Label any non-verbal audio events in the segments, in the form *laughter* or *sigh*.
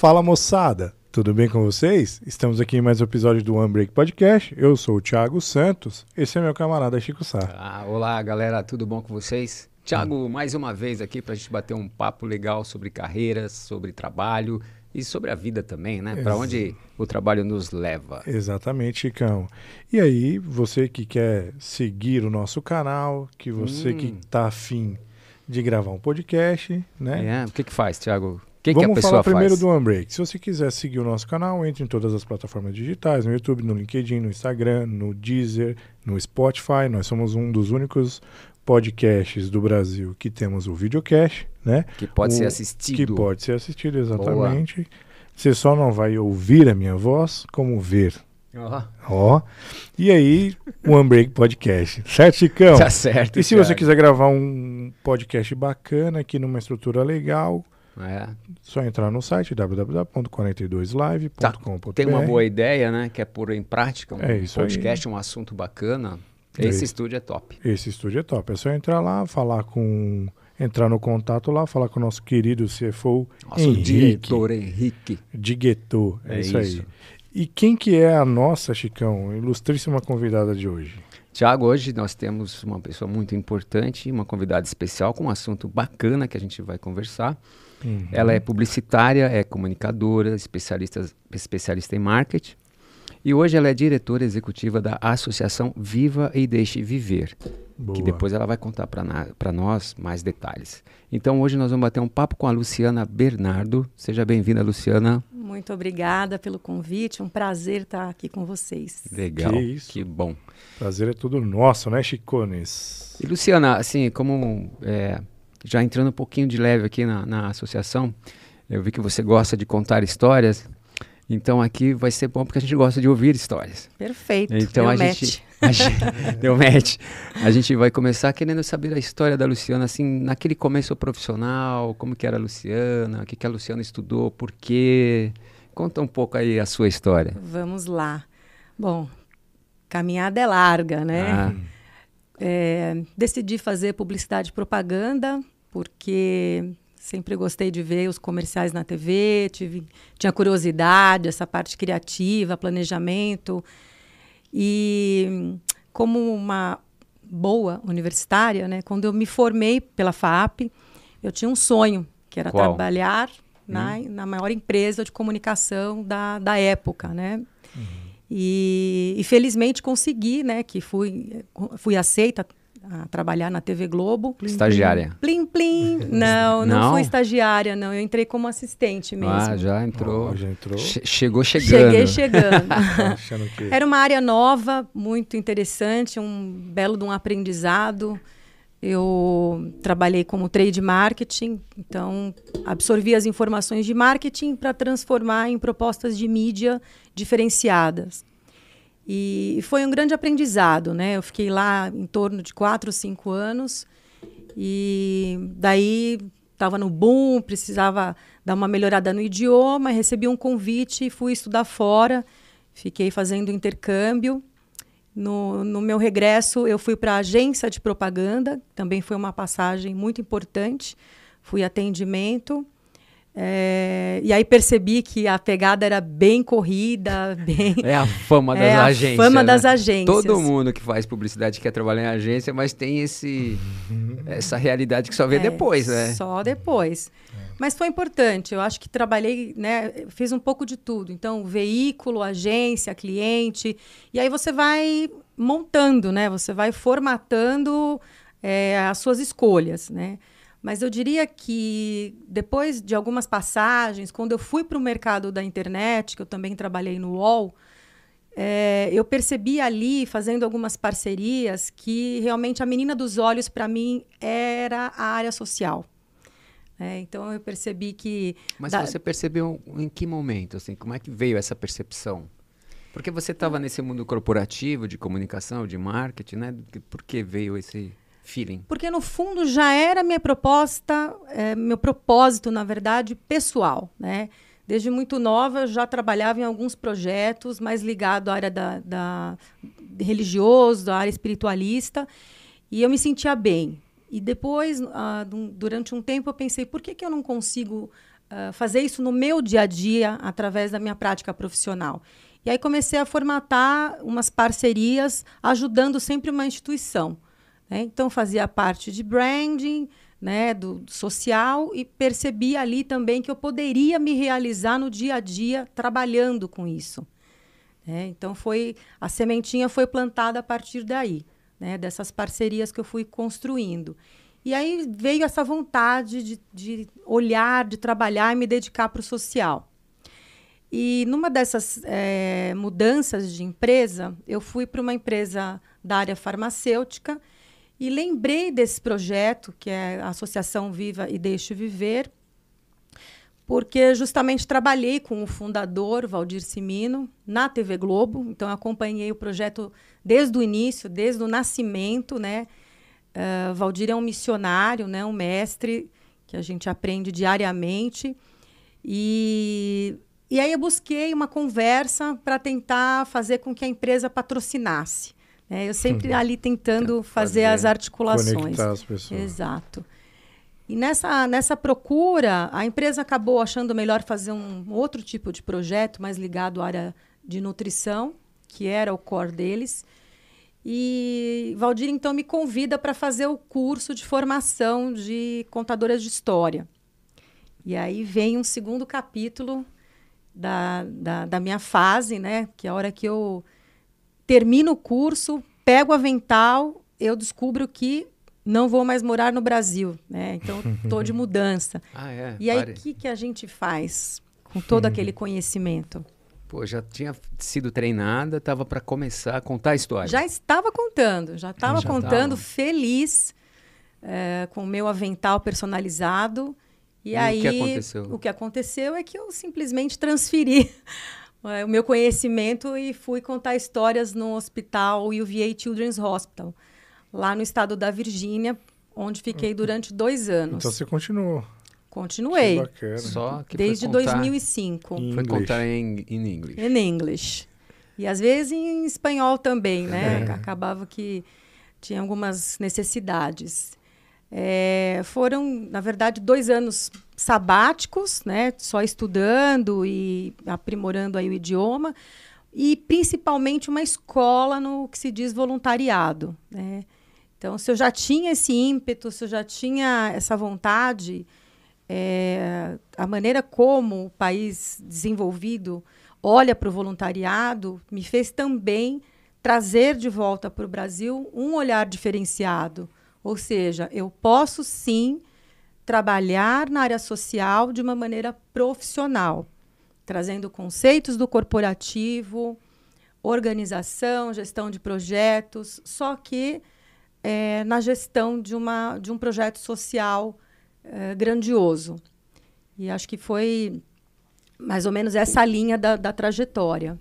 Fala moçada, tudo bem com vocês? Estamos aqui em mais um episódio do One Break Podcast. Eu sou o Thiago Santos, esse é meu camarada Chico Sá. Ah, olá galera, tudo bom com vocês? Thiago, mais uma vez aqui para a gente bater um papo legal sobre carreiras, sobre trabalho e sobre a vida também, né? Para onde o trabalho nos leva. Exatamente, Chicão. E aí, você que quer seguir o nosso canal, que você Hum. que tá afim de gravar um podcast, né? É, o que que faz, Thiago? O que, que Vamos a pessoa falar primeiro faz? do Unbreak. Se você quiser seguir o nosso canal, entre em todas as plataformas digitais, no YouTube, no LinkedIn, no Instagram, no Deezer, no Spotify. Nós somos um dos únicos podcasts do Brasil que temos o videocast, né? Que pode o- ser Que assistido. pode ser assistido, exatamente. Você só não vai ouvir a minha voz, como ver. Ó, Ó. E aí, o Unbreak Podcast. Certo, Chicão? tá certo. E se você Thiago. quiser gravar um podcast bacana aqui numa estrutura legal, É, só entrar no site www.42live.com.br. tem uma boa ideia, né? Que é pôr em prática um É podcast, um assunto bacana. É Esse isso. estúdio é top. Esse estúdio é top. É só entrar lá, falar com. Entrar no contato lá, falar com o nosso querido CFO Nosso Henrique diretor Henrique. de Gueto. É, É isso, isso. aí. E quem que é a nossa, Chicão, ilustríssima convidada de hoje? Tiago, hoje nós temos uma pessoa muito importante, uma convidada especial com um assunto bacana que a gente vai conversar. Uhum. Ela é publicitária, é comunicadora, especialista, especialista em marketing. E hoje ela é diretora executiva da Associação Viva e Deixe Viver, Boa. que depois ela vai contar para nós mais detalhes. Então hoje nós vamos bater um papo com a Luciana Bernardo. Seja bem-vinda, Luciana. Muito obrigada pelo convite, um prazer estar aqui com vocês. Legal, Que isso. que bom. Prazer é tudo nosso, né, Chicones? E Luciana, assim, como é, já entrando um pouquinho de leve aqui na, na associação, eu vi que você gosta de contar histórias, então aqui vai ser bom porque a gente gosta de ouvir histórias. Perfeito. Então Deu a match. gente, *laughs* a gente deu match. A gente vai começar querendo saber a história da Luciana, assim, naquele começo profissional, como que era a Luciana, o que, que a Luciana estudou, por quê. Conta um pouco aí a sua história. Vamos lá. Bom, caminhada é larga, né? Ah, É, decidi fazer publicidade e propaganda porque sempre gostei de ver os comerciais na TV, tive, tinha curiosidade, essa parte criativa, planejamento. E como uma boa universitária, né, quando eu me formei pela FAP, eu tinha um sonho, que era Qual? trabalhar na, na maior empresa de comunicação da, da época, né? E, e felizmente consegui, né? Que fui, fui aceita a trabalhar na TV Globo. estagiária. Plim, plim. Não, não, Não? fui estagiária, não. Eu entrei como assistente mesmo. Ah, já entrou. Já entrou. Che- chegou chegando. Cheguei chegando. *laughs* Tá que... Era uma área nova, muito interessante, um belo de um aprendizado. Eu trabalhei como trade marketing, então absorvi as informações de marketing para transformar em propostas de mídia diferenciadas. E foi um grande aprendizado, né? Eu fiquei lá em torno de quatro, cinco anos e daí estava no boom, precisava dar uma melhorada no idioma, recebi um convite e fui estudar fora. Fiquei fazendo intercâmbio. No, no meu regresso, eu fui para a agência de propaganda, também foi uma passagem muito importante. Fui atendimento. É, e aí percebi que a pegada era bem corrida, *laughs* bem. É a fama das É a agências. fama né? das agências. Todo mundo que faz publicidade quer trabalhar em agência, mas tem esse, *laughs* essa realidade que só vê É, depois, né? Só depois. Mas foi importante. Eu acho que trabalhei, né? Fiz um pouco de tudo. Então, veículo, agência, cliente. E aí você vai montando, né? Você vai formatando é, as suas escolhas, né? Mas eu diria que depois de algumas passagens, quando eu fui para o mercado da internet, que eu também trabalhei no UOL, é, eu percebi ali, fazendo algumas parcerias, que realmente a menina dos olhos para mim era a área social. É, então eu percebi que. Mas da- você percebeu em que momento, assim, como é que veio essa percepção? Porque você estava nesse mundo corporativo, de comunicação, de marketing, né? Por que veio esse feeling? Porque no fundo já era minha proposta, é, meu propósito, na verdade, pessoal, né? Desde muito nova eu já trabalhava em alguns projetos mais ligados à área da, da religioso, da área espiritualista, e eu me sentia bem. E depois, ah, durante um tempo, eu pensei, por que, que eu não consigo uh, fazer isso no meu dia a dia através da minha prática profissional. E aí comecei a formatar umas parcerias, ajudando sempre uma instituição. Né? Então fazia parte de branding, né, do, do social e percebi ali também que eu poderia me realizar no dia a dia trabalhando com isso. Né? Então foi a sementinha foi plantada a partir daí, né, dessas parcerias que eu fui construindo. E aí veio essa vontade de, de olhar, de trabalhar e me dedicar para o social. E numa dessas é, mudanças de empresa, eu fui para uma empresa da área farmacêutica e lembrei desse projeto, que é a Associação Viva e Deixe Viver, porque justamente trabalhei com o fundador, Valdir Simino, na TV Globo. Então, acompanhei o projeto desde o início, desde o nascimento, né? Uh, Valdir é um missionário, né, um mestre que a gente aprende diariamente. E, e aí eu busquei uma conversa para tentar fazer com que a empresa patrocinasse. Né? Eu sempre uhum. ali tentando fazer, fazer, as articulações. As pessoas. Exato. E nessa, nessa procura, a empresa acabou achando melhor fazer um outro tipo de projeto mais ligado à área de nutrição, que era o core deles. E Valdir então me convida para fazer o curso de formação de contadoras de história. E aí vem um segundo capítulo da, da, da, minha fase, né? Que é a hora que eu termino o curso, pego o avental, eu descubro que não vou mais morar no Brasil, né? Então *laughs* estou de mudança. ah, é? E aí o que, que a gente faz com todo aquele conhecimento? Pô, já tinha sido treinada, estava para começar a contar a história. Já estava contando, já estava contando, tava. feliz, é, com o meu avental personalizado. E, e aí, o que aconteceu? O que aconteceu é que eu simplesmente transferi *laughs* o meu conhecimento e fui contar histórias no hospital UVA Children's Hospital, lá no estado da Virgínia, onde fiquei durante dois anos. Então você continuou. Continuei. Que Só que Desde foi contar, 2005. Em foi contar em, em inglês. Em inglês. E às vezes em espanhol também, né? É. Acabava que tinha algumas necessidades. É, foram, na verdade, dois anos sabáticos, né? Só estudando e aprimorando aí o idioma. E principalmente uma escola no que se diz voluntariado, né? Então, se eu já tinha esse ímpeto, se eu já tinha essa vontade, é, a maneira como o país desenvolvido olha para o voluntariado me fez também trazer de volta para o Brasil um olhar diferenciado. Ou seja, eu posso sim trabalhar na área social de uma maneira profissional, trazendo conceitos do corporativo, organização, gestão de projetos, só que é, na gestão de, uma, de um projeto social é, grandioso. E acho que foi mais ou menos essa linha da, da trajetória.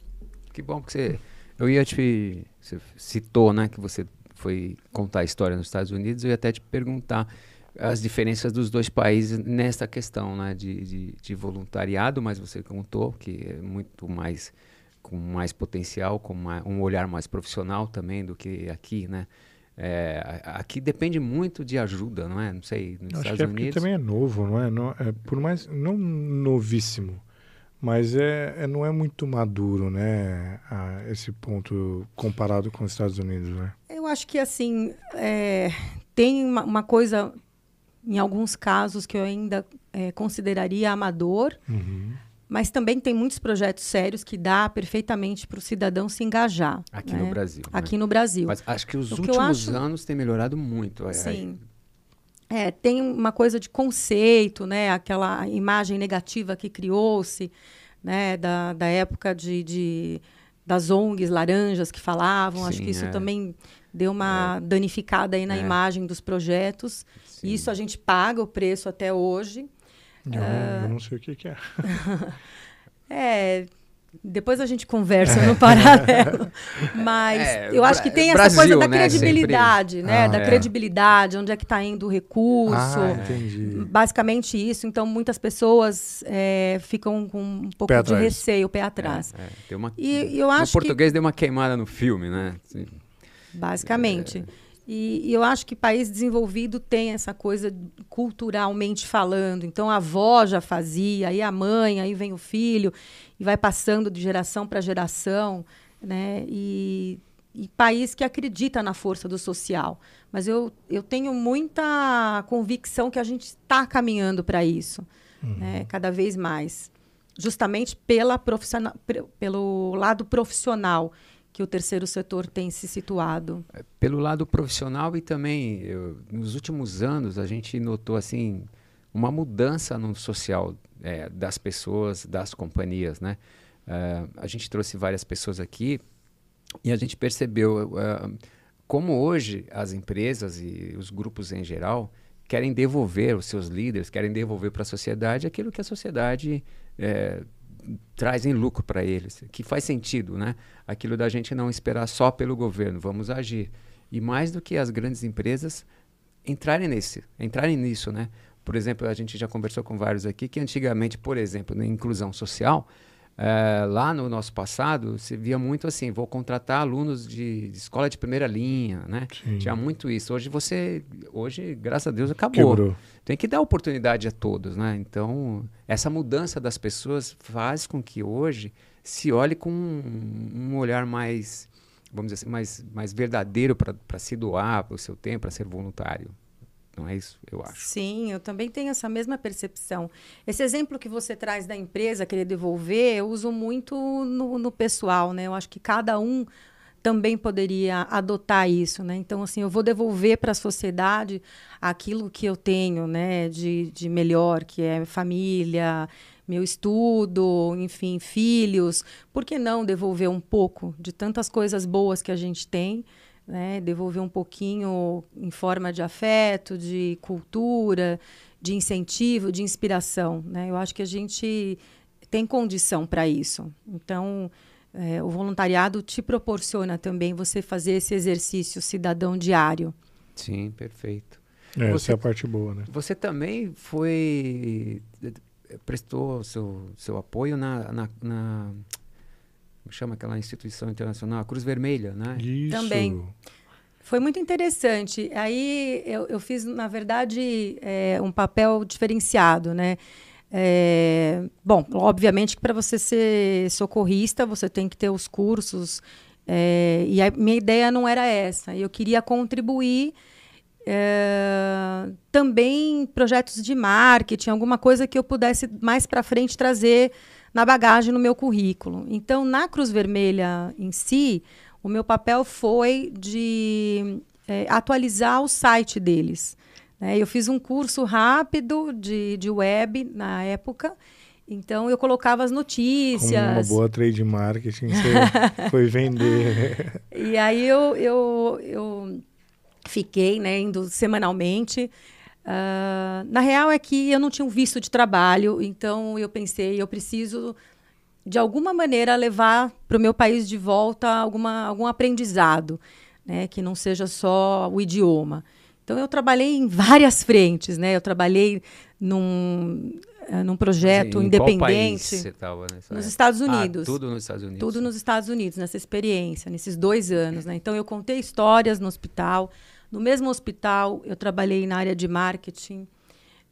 Que bom que você. Eu ia te. Você citou, né, que você foi contar a história nos Estados Unidos. Eu ia até te perguntar as diferenças dos dois países nessa questão, né, de, de, de voluntariado, mas você contou que é muito mais com mais potencial, com uma, um olhar mais profissional também do que aqui, né? É, aqui depende muito de ajuda, não é? Não sei, nos Acho Estados que é Unidos. também é novo, não é? Não, é por mais não novíssimo, mas é, é não é muito maduro, né? A, esse ponto comparado com os Estados Unidos, né? Eu acho que assim é, tem uma, uma, coisa, em alguns casos que eu ainda é, consideraria amador. Uhum mas também tem muitos projetos sérios que dá perfeitamente para o cidadão se engajar. Aqui né? no Brasil. Né? Aqui no Brasil. Mas acho que os o últimos que acho... anos tem melhorado muito. Sim. É, tem uma coisa de conceito, né? Aquela imagem negativa que criou-se, né? Da, da época de, de, das ONGs laranjas que falavam. Sim, acho que isso é. também deu uma é. danificada aí na é. imagem dos projetos. Sim. Isso a gente paga o preço até hoje. Eu, uh... eu não sei o que, que é. *laughs* é, depois a gente conversa no paralelo. *laughs* Mas é, eu acho que tem essa coisa da né, credibilidade, sempre. né? Ah, da é. credibilidade, onde é que está indo o recurso. Ah, entendi. Basicamente isso. Então, muitas pessoas é, ficam com um pouco pé de atrás. receio, pé atrás. É, é. Tem uma, e, eu acho no português que... deu uma queimada no filme, né? Basicamente. E, e, eu acho que país desenvolvido tem essa coisa culturalmente falando. Então a avó já fazia, aí a mãe, aí vem o filho, e vai passando de geração para geração. Né? E, e país que acredita na força do social. Mas eu, eu tenho muita convicção que a gente está caminhando para isso, uhum. né? cada vez mais. Justamente pela profissional, pelo lado profissional que o terceiro setor tem se situado. É, pelo lado profissional e também, eu, nos últimos anos, a gente notou assim uma mudança no social é, das pessoas, das companhias. Né? Uh, a gente trouxe várias pessoas aqui e a gente percebeu uh, como hoje as empresas e os grupos em geral querem devolver os seus líderes, querem devolver para a sociedade aquilo que a sociedade é, traz em lucro para eles, que faz sentido, né? Aquilo da gente não esperar só pelo governo, vamos agir. E mais do que as grandes empresas entrarem nesse, entrarem nisso, né? Por exemplo, a gente já conversou com vários aqui que antigamente, por exemplo, na inclusão social, é, lá no nosso passado, se via muito assim, vou contratar alunos de, de escola de primeira linha, né? Sim. Tinha muito isso. Hoje você, hoje, graças a Deus, acabou. Quebrou. Tem que dar oportunidade a todos, né? Então, essa mudança das pessoas faz com que hoje se olhe com um, um olhar mais, vamos dizer assim, mais, mais verdadeiro para se doar para o seu tempo, para ser voluntário. Não é isso, eu acho. Sim, eu também tenho essa mesma percepção. Esse exemplo que você traz da empresa querer devolver, eu uso muito no, no pessoal, né? Eu acho que cada um também poderia adotar isso, né? Então, assim, eu vou devolver para a sociedade aquilo que eu tenho, né, de, de melhor, que é família, meu estudo, enfim, filhos. Por que não devolver um pouco de tantas coisas boas que a gente tem? Né? devolver um pouquinho em forma de afeto, de cultura, de incentivo, de inspiração. Né? Eu acho que a gente tem condição para isso. Então, é, o voluntariado te proporciona também você fazer esse exercício cidadão diário. Sim, perfeito. É, você, essa é a parte boa, né? Você também foi prestou seu, seu apoio na, na, na chama aquela instituição internacional, a Cruz Vermelha, né? Isso. Também. Foi muito interessante. Aí eu, eu fiz, na verdade, é, um papel diferenciado, né? É, bom, obviamente que para você ser socorrista, você tem que ter os cursos. É, e a minha ideia não era essa. Eu queria contribuir é, também projetos de marketing, alguma coisa que eu pudesse mais para frente trazer na bagagem no meu currículo. Então, na Cruz Vermelha em si, o meu papel foi de é, atualizar o site deles. Né? Eu fiz um curso rápido de, de web na época. Então eu colocava as notícias. Como uma boa trade marketing, você *laughs* foi vender. E aí eu, eu, eu fiquei né, indo semanalmente Uh, na real é que eu não tinha um visto de trabalho, então eu pensei, eu preciso de alguma maneira levar para o meu país de volta alguma, algum aprendizado, né, que não seja só o idioma. Então eu trabalhei em várias frentes, né? Eu trabalhei num, uh, num projeto em independente você tava nos Estados ah, Unidos. Ah, tudo nos Estados Unidos. Tudo nos Estados Unidos nessa experiência, nesses dois anos, né? Então eu contei histórias no hospital. No mesmo hospital, eu trabalhei na área de marketing.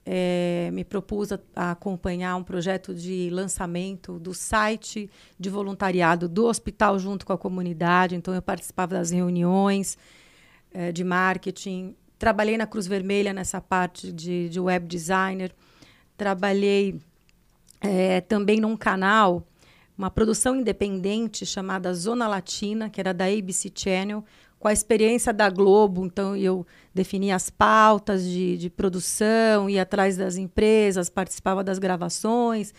É, me propus a, a, acompanhar um projeto de lançamento do site de voluntariado do hospital junto com a comunidade. Então, eu participava das reuniões é, de marketing. Trabalhei na Cruz Vermelha nessa parte de, de web designer. Trabalhei é, também num canal, uma produção independente chamada Zona Latina, que era da ABC Channel, com a experiência da Globo, então eu definia as pautas de, de produção, ia atrás das empresas, participava das gravações.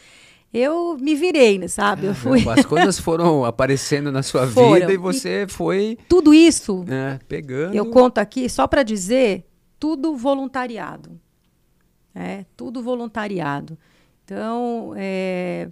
Eu me virei, né, sabe? eu fui... As coisas *laughs* foram aparecendo na sua foram. vida e você e foi. Tudo isso. É, pegando. Eu conto aqui só para dizer tudo voluntariado. É, tudo voluntariado. Então, é,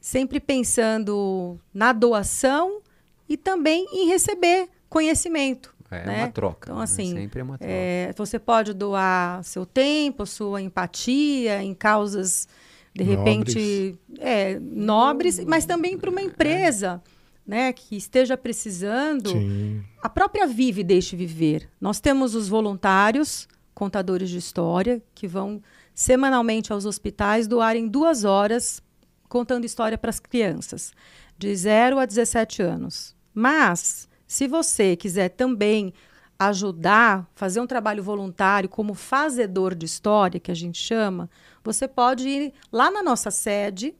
sempre pensando na doação e também em receber conhecimento. É né? uma troca. Então, né? assim, né? sempre é uma troca. É, você pode doar seu tempo, sua empatia em causas, de repente, nobres, é, nobres mas também para uma empresa. né, que esteja precisando, Sim. a própria Vive Deixe Viver. Nós temos os voluntários, contadores de história, que vão semanalmente aos hospitais doarem duas horas contando história para as crianças, de 0 a 17 anos. Mas, se você quiser também ajudar, fazer um trabalho voluntário como fazedor de história, que a gente chama, você pode ir lá na nossa sede,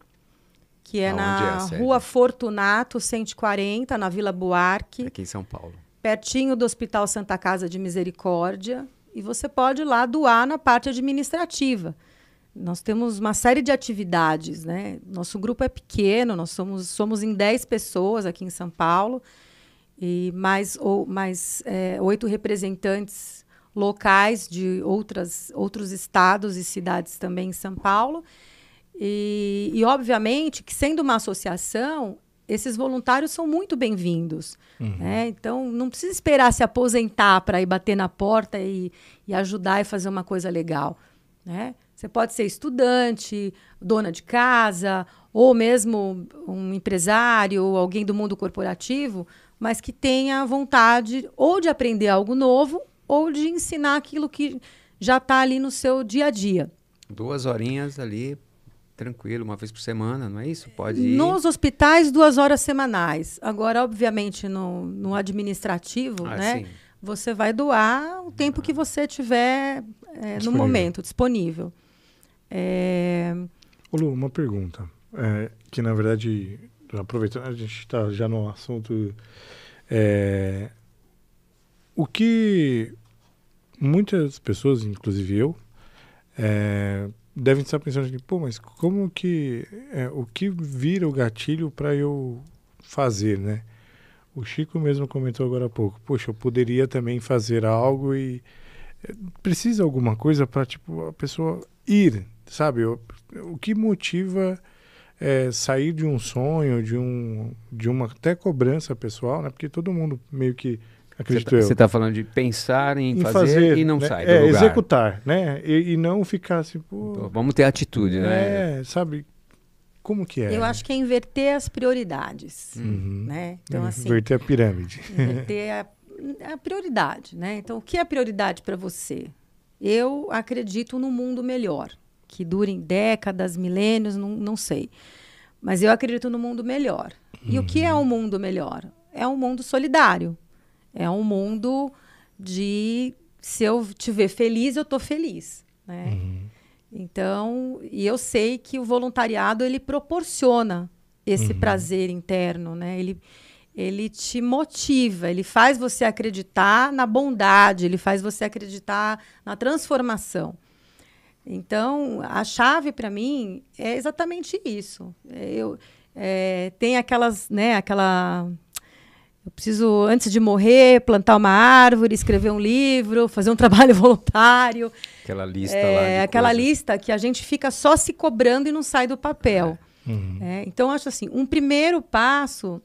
que é Aonde é na sede? Rua Fortunato 140, na Vila Buarque, Aqui em São Paulo. pertinho do Hospital Santa Casa de Misericórdia, e você pode ir lá doar na parte administrativa. Nós temos uma série de atividades, né? Nosso grupo é pequeno, nós somos, somos em 10 pessoas aqui em São Paulo, e mais, ou, mais é, oito representantes locais de outras, outros estados e cidades também em São Paulo. E, e, obviamente, que sendo uma associação, esses voluntários são muito bem-vindos. né? Então, não precisa esperar se aposentar para ir bater na porta e, e ajudar e fazer uma coisa legal. Né? Você pode ser estudante, dona de casa, ou mesmo um empresário, ou alguém do mundo corporativo, mas que tenha vontade ou de aprender algo novo ou de ensinar aquilo que já está ali no seu dia a dia. Duas horinhas ali, tranquilo, uma vez por semana, não é isso? Pode ir. Nos hospitais, duas horas semanais. Agora, obviamente, no, no administrativo, Ah, né? sim. Você vai doar o tempo que você tiver é, no momento disponível. É, Ô Lu, uma pergunta. É, que na verdade, aproveitando, a gente está já no assunto. é, o que muitas pessoas, inclusive eu, é, devem estar pensando aqui, pô, mas como que. é, o que vira o gatilho para eu fazer, né? O Chico mesmo comentou agora há pouco. Poxa, eu poderia também fazer algo e é, precisa alguma coisa para tipo a pessoa ir, sabe? O, o que motiva é, sair de um sonho, de um de uma até cobrança pessoal, né? Porque todo mundo meio que acredito Você está falando de pensar em, em fazer, e não né? sai do é, lugar. executar, né? E, e não ficar assim, pô, Pô, Vamos ter atitude, né? é, sabe? Como que é? Eu acho que é inverter as prioridades. Uhum. Né? Então, assim, Inverter a pirâmide. *laughs* inverter a, a prioridade. Né? Então, o que é prioridade para você? Eu acredito no mundo melhor, que dure em décadas, milênios, não, não sei. Mas eu acredito no mundo melhor. E o que é um mundo melhor? É um mundo solidário. É um mundo de se eu te ver feliz, eu estou feliz. Né? Uhum. Então, e eu sei que o voluntariado ele proporciona esse Uhum. prazer interno, né? Ele, ele te motiva, ele faz você acreditar na bondade, ele faz você acreditar na transformação. Então, a chave para mim é exatamente isso. É, Eu é, tem aquelas, né? Aquela eu preciso, antes de morrer, plantar uma árvore, escrever um livro, fazer um *laughs* trabalho voluntário. Aquela lista lá. É, aquela coisas. lista que a gente fica só se cobrando e não sai do papel. Uhum. É, então, eu acho assim, um primeiro passo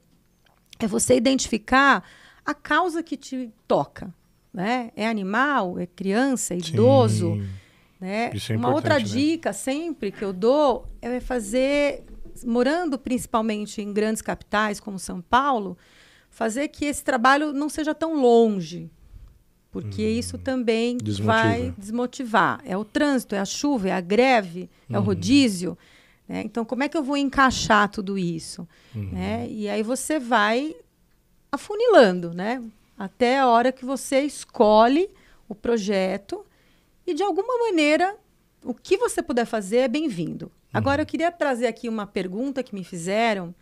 é você identificar a causa que te toca. Né? É animal, é criança, é idoso. Sim. Né? É Uma outra né? dica sempre que eu dou é fazer, morando principalmente em grandes capitais como São Paulo, fazer que esse trabalho não seja tão longe. Porque isso também Hum. Desmotiva. vai desmotivar. É o trânsito, é a chuva, é a greve, é Uhum. o rodízio. né? Então, como é que eu vou encaixar tudo isso? Uhum. né? E aí você vai afunilando, né? Até a hora que você escolhe o projeto e, de alguma maneira, o que você puder fazer é bem-vindo. Agora, eu queria trazer aqui uma pergunta que me fizeram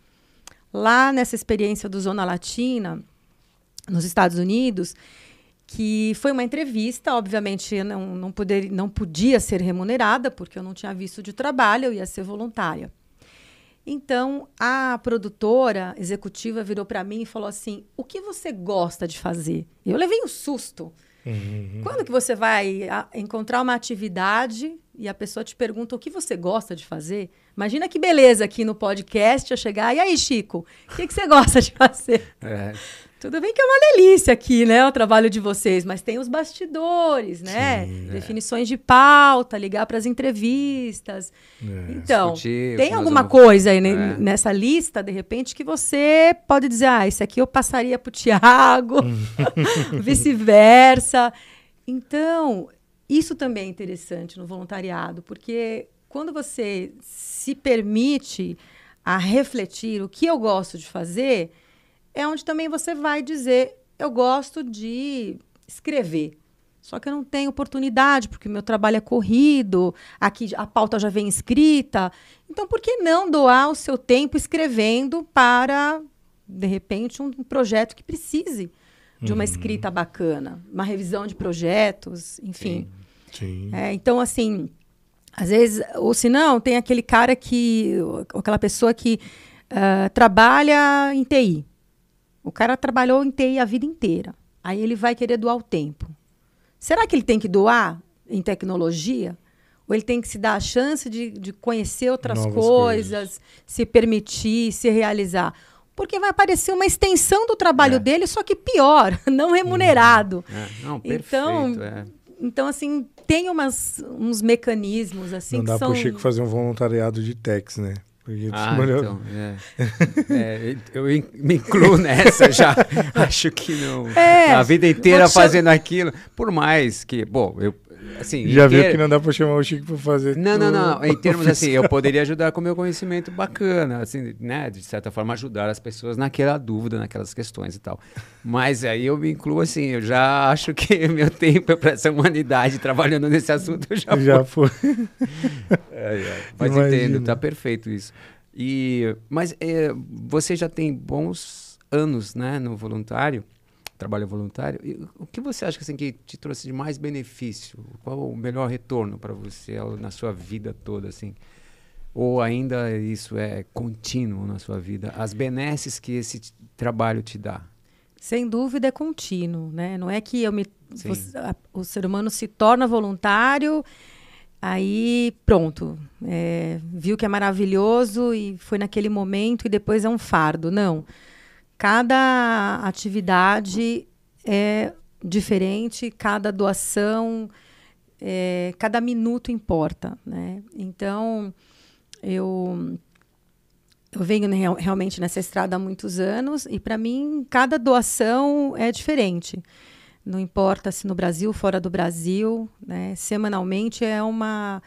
lá nessa experiência do Zona Latina, nos Estados Unidos, que foi uma entrevista, obviamente não, não, poder, não podia ser remunerada, porque eu não tinha visto de trabalho, eu ia ser voluntária. Então, a produtora executiva virou para mim e falou assim: O que você gosta de fazer? Eu levei um susto. Uhum. Quando que você vai encontrar uma atividade e a pessoa te pergunta o que você gosta de fazer? Imagina que beleza aqui no podcast eu chegar. E aí, Chico, o que, que você gosta de fazer? É. Tudo bem que é uma delícia aqui, né? O trabalho de vocês, mas tem os bastidores, né? Sim, é. Definições é. de pauta, ligar para as entrevistas. É. Então, Discutir, tem alguma vamos... coisa aí é. nessa lista, de repente, que você pode dizer: ah, isso aqui eu passaria para o Tiago, *laughs* vice-versa. Então, isso também é interessante no voluntariado, porque quando você se permite a refletir o que eu gosto de fazer é onde também você vai dizer: eu gosto de escrever. Só que eu não tenho oportunidade, porque meu trabalho é corrido, aqui a pauta já vem escrita. Então, por que não doar o seu tempo escrevendo para, de repente, um projeto que precise de uma uhum. escrita bacana, uma revisão de projetos, enfim. Sim. Sim. É, então, assim, às vezes, ou se não, tem aquele cara que, aquela pessoa que uh, trabalha em TI. O cara trabalhou em TI a vida inteira. Aí ele vai querer doar o tempo. Será que ele tem que doar em tecnologia? Ou ele tem que se dar a chance de, de conhecer outras coisas, coisas, se permitir, se realizar? Porque vai aparecer uma extensão do trabalho é. dele, só que pior, *laughs* não remunerado. É. Não, perfeito, então, é. então, assim, tem umas, uns mecanismos assim Não dá são... pro Chico fazer um voluntariado de techs, né? Ah, então, é. é. eu me incluo nessa já. *laughs* Acho que não. É, a vida inteira fazendo aquilo. Por mais que, bom, eu assim, Já viu ter... que não dá para chamar o Chico para fazer. Não, não, não. Em termos assim, eu *laughs* poderia ajudar com o meu conhecimento bacana, assim, né? De certa forma, ajudar as pessoas naquela dúvida, naquelas questões e tal. Mas aí eu me incluo assim, eu já acho que *laughs* meu tempo é para essa humanidade trabalhando nesse assunto já, já foi. foi. é, é. Mas Imagina. entendo, tá perfeito isso. E, mas é, você já tem bons anos, né, no voluntário trabalho voluntário. E o que você acha assim, que te trouxe de mais benefício? Qual o melhor retorno para você na sua vida toda? assim? Ou ainda isso é contínuo na sua vida? As benesses que esse trabalho te dá? Sem dúvida é contínuo, né? Não é que eu me, a, o ser humano se torna voluntário, aí pronto, é, viu que é maravilhoso e foi naquele momento e depois é um fardo. Não. Cada atividade é diferente, cada doação, é, cada minuto importa, né? Então, eu eu venho real, realmente nessa estrada há muitos anos e para mim cada doação é diferente. Não importa se no Brasil, fora do Brasil, né? Semanalmente é uma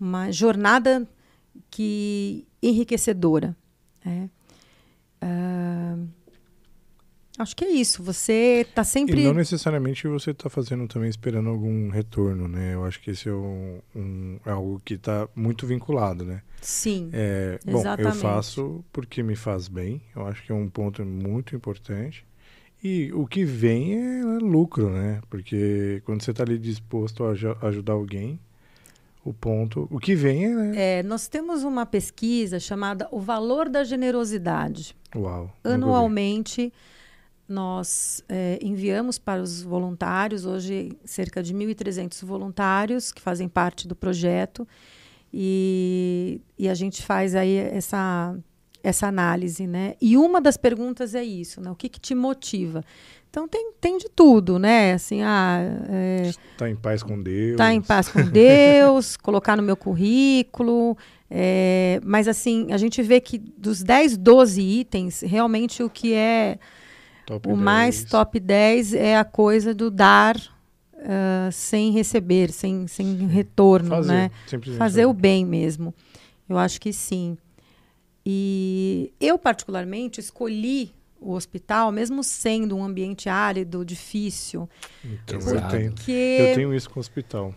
uma jornada que enriquecedora. Né? Acho que é isso. Você está sempre. E não necessariamente você está fazendo também esperando algum retorno, né? Eu acho que esse é, um, um é algo que está muito vinculado, né? Sim. É, bom, eu faço porque me faz bem. Eu acho que é um ponto muito importante. E o que vem é lucro, né? Porque quando você está ali disposto a ajudar alguém, o ponto, o que vem é, né? é. Nós temos uma pesquisa chamada O Valor da Generosidade. Uau. Anualmente nós é, enviamos para os voluntários, hoje cerca de 1.300 voluntários que fazem parte do projeto, e, e a gente faz aí essa, essa análise, né? E uma das perguntas é isso, né? O que, que te motiva? Então tem, tem de tudo, né? Assim, ah, é, tá em paz com Deus. Tá em paz com Deus, *laughs* colocar no meu currículo. É, mas assim, a gente vê que dos 10, 12 itens, realmente o que é Top o 10. mais top 10 é a coisa do dar uh, sem receber, sem, sem retorno, Fazer, né? Fazer o bem mesmo. Eu acho que sim. E eu, particularmente, escolhi o hospital, mesmo sendo um ambiente árido, difícil. Então, eu, tenho, eu tenho isso com o hospital.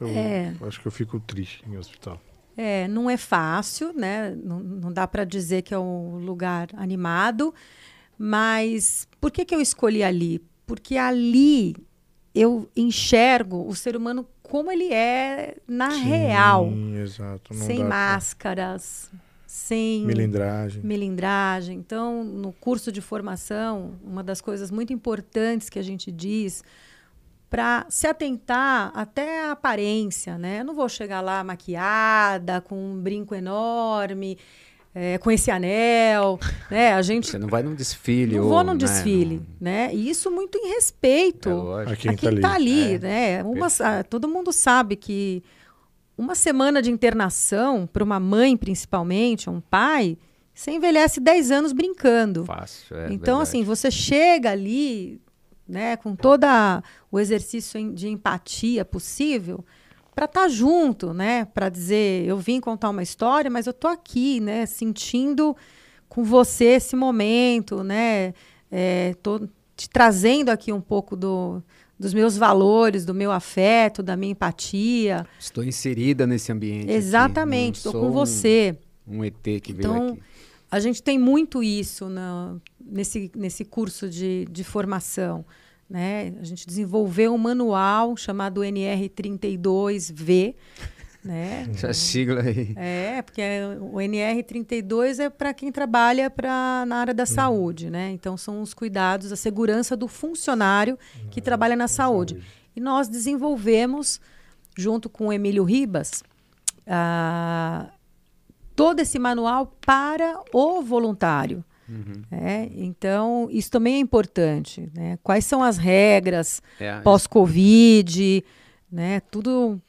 Eu é, acho que eu fico triste em hospital. É, não é fácil, né? Não, não dá para dizer que é um lugar animado, mas por que, que eu escolhi ali? Porque ali eu enxergo o ser humano como ele é na Sim, real. Exato. Não sem máscaras, pra... sem melindragem. Então, no curso de formação, uma das coisas muito importantes que a gente diz para se atentar até a aparência, né? Eu não vou chegar lá maquiada, com um brinco enorme é, com esse anel, né? A gente Você não vai num desfile. não ou, vou num né, desfile, num- né? E isso muito em respeito É. A quem quem tá está ali. ali, É, né? Uma, todo mundo sabe que uma semana de internação, para uma mãe principalmente, um pai, você envelhece 10 anos brincando. Fácil, é então, verdade. assim, você chega ali, né, com todo o exercício de empatia possível, para estar junto, né? Para dizer, eu vim contar uma história, mas eu tô aqui, né? Sentindo com você esse momento, né? É, tô te trazendo aqui um pouco do, dos meus valores, do meu afeto, da minha empatia. Estou inserida nesse ambiente. Exatamente, estou com um- você. Um, ET que veio Então, aqui. A gente tem muito isso na- nesse, nesse curso de, de formação. Né? A gente desenvolveu um manual chamado NR32V. *laughs* Né? Essa sigla aí. É, porque o NR32 é para quem trabalha pra, na área da saúde. Né? Então, são os cuidados, a segurança do funcionário que trabalha na saúde. E nós desenvolvemos, junto com o Emílio Ribas, ah, todo esse manual para o voluntário. Uhum. né? Então, isso também é importante. Né? Quais são as regras É, pós-Covid? Né? Tudo.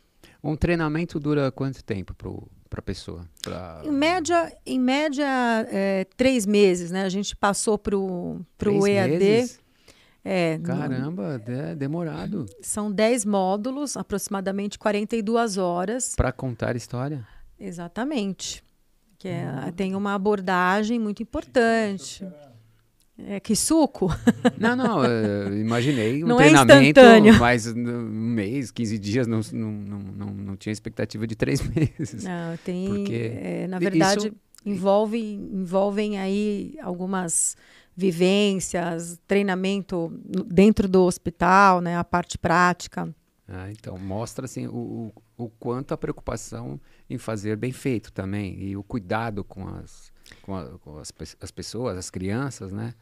Um treinamento dura quanto tempo para a pessoa? Pra... Em média, em média é, três meses. Né? A gente passou para o EAD. meses? É, no- Caramba, é demorado. são 10 módulos, aproximadamente 42 horas. Para contar história? Exatamente. Que é- tem uma abordagem muito importante. É, que suco? Não, não, imaginei um Não é treinamento, instantâneo. mas um mês, 15 dias, não, não, não, não, tinha expectativa de três *laughs* meses. Não, tem. Porque é, na verdade, isso- envolve, envolvem aí algumas vivências, treinamento dentro do hospital, né? A parte prática. Ah, então, mostra assim, o, o quanto a preocupação em fazer bem feito também, e o cuidado com as, com a- com as, as pessoas, as crianças, né?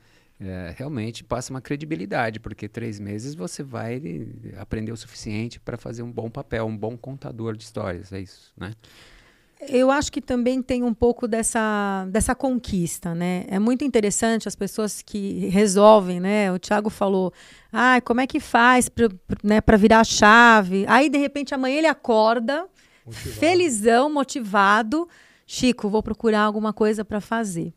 É, realmente passa uma credibilidade, porque três meses você vai aprender o suficiente para fazer um bom papel, um bom contador de histórias, é isso, né? Eu acho que também tem um pouco dessa, dessa conquista, né? É muito interessante as pessoas que resolvem, né? O Thiago falou, ah, como é que faz para né, virar a chave? Aí, de repente, amanhã ele acorda, felizão, motivado. Chico, vou procurar alguma coisa para fazer.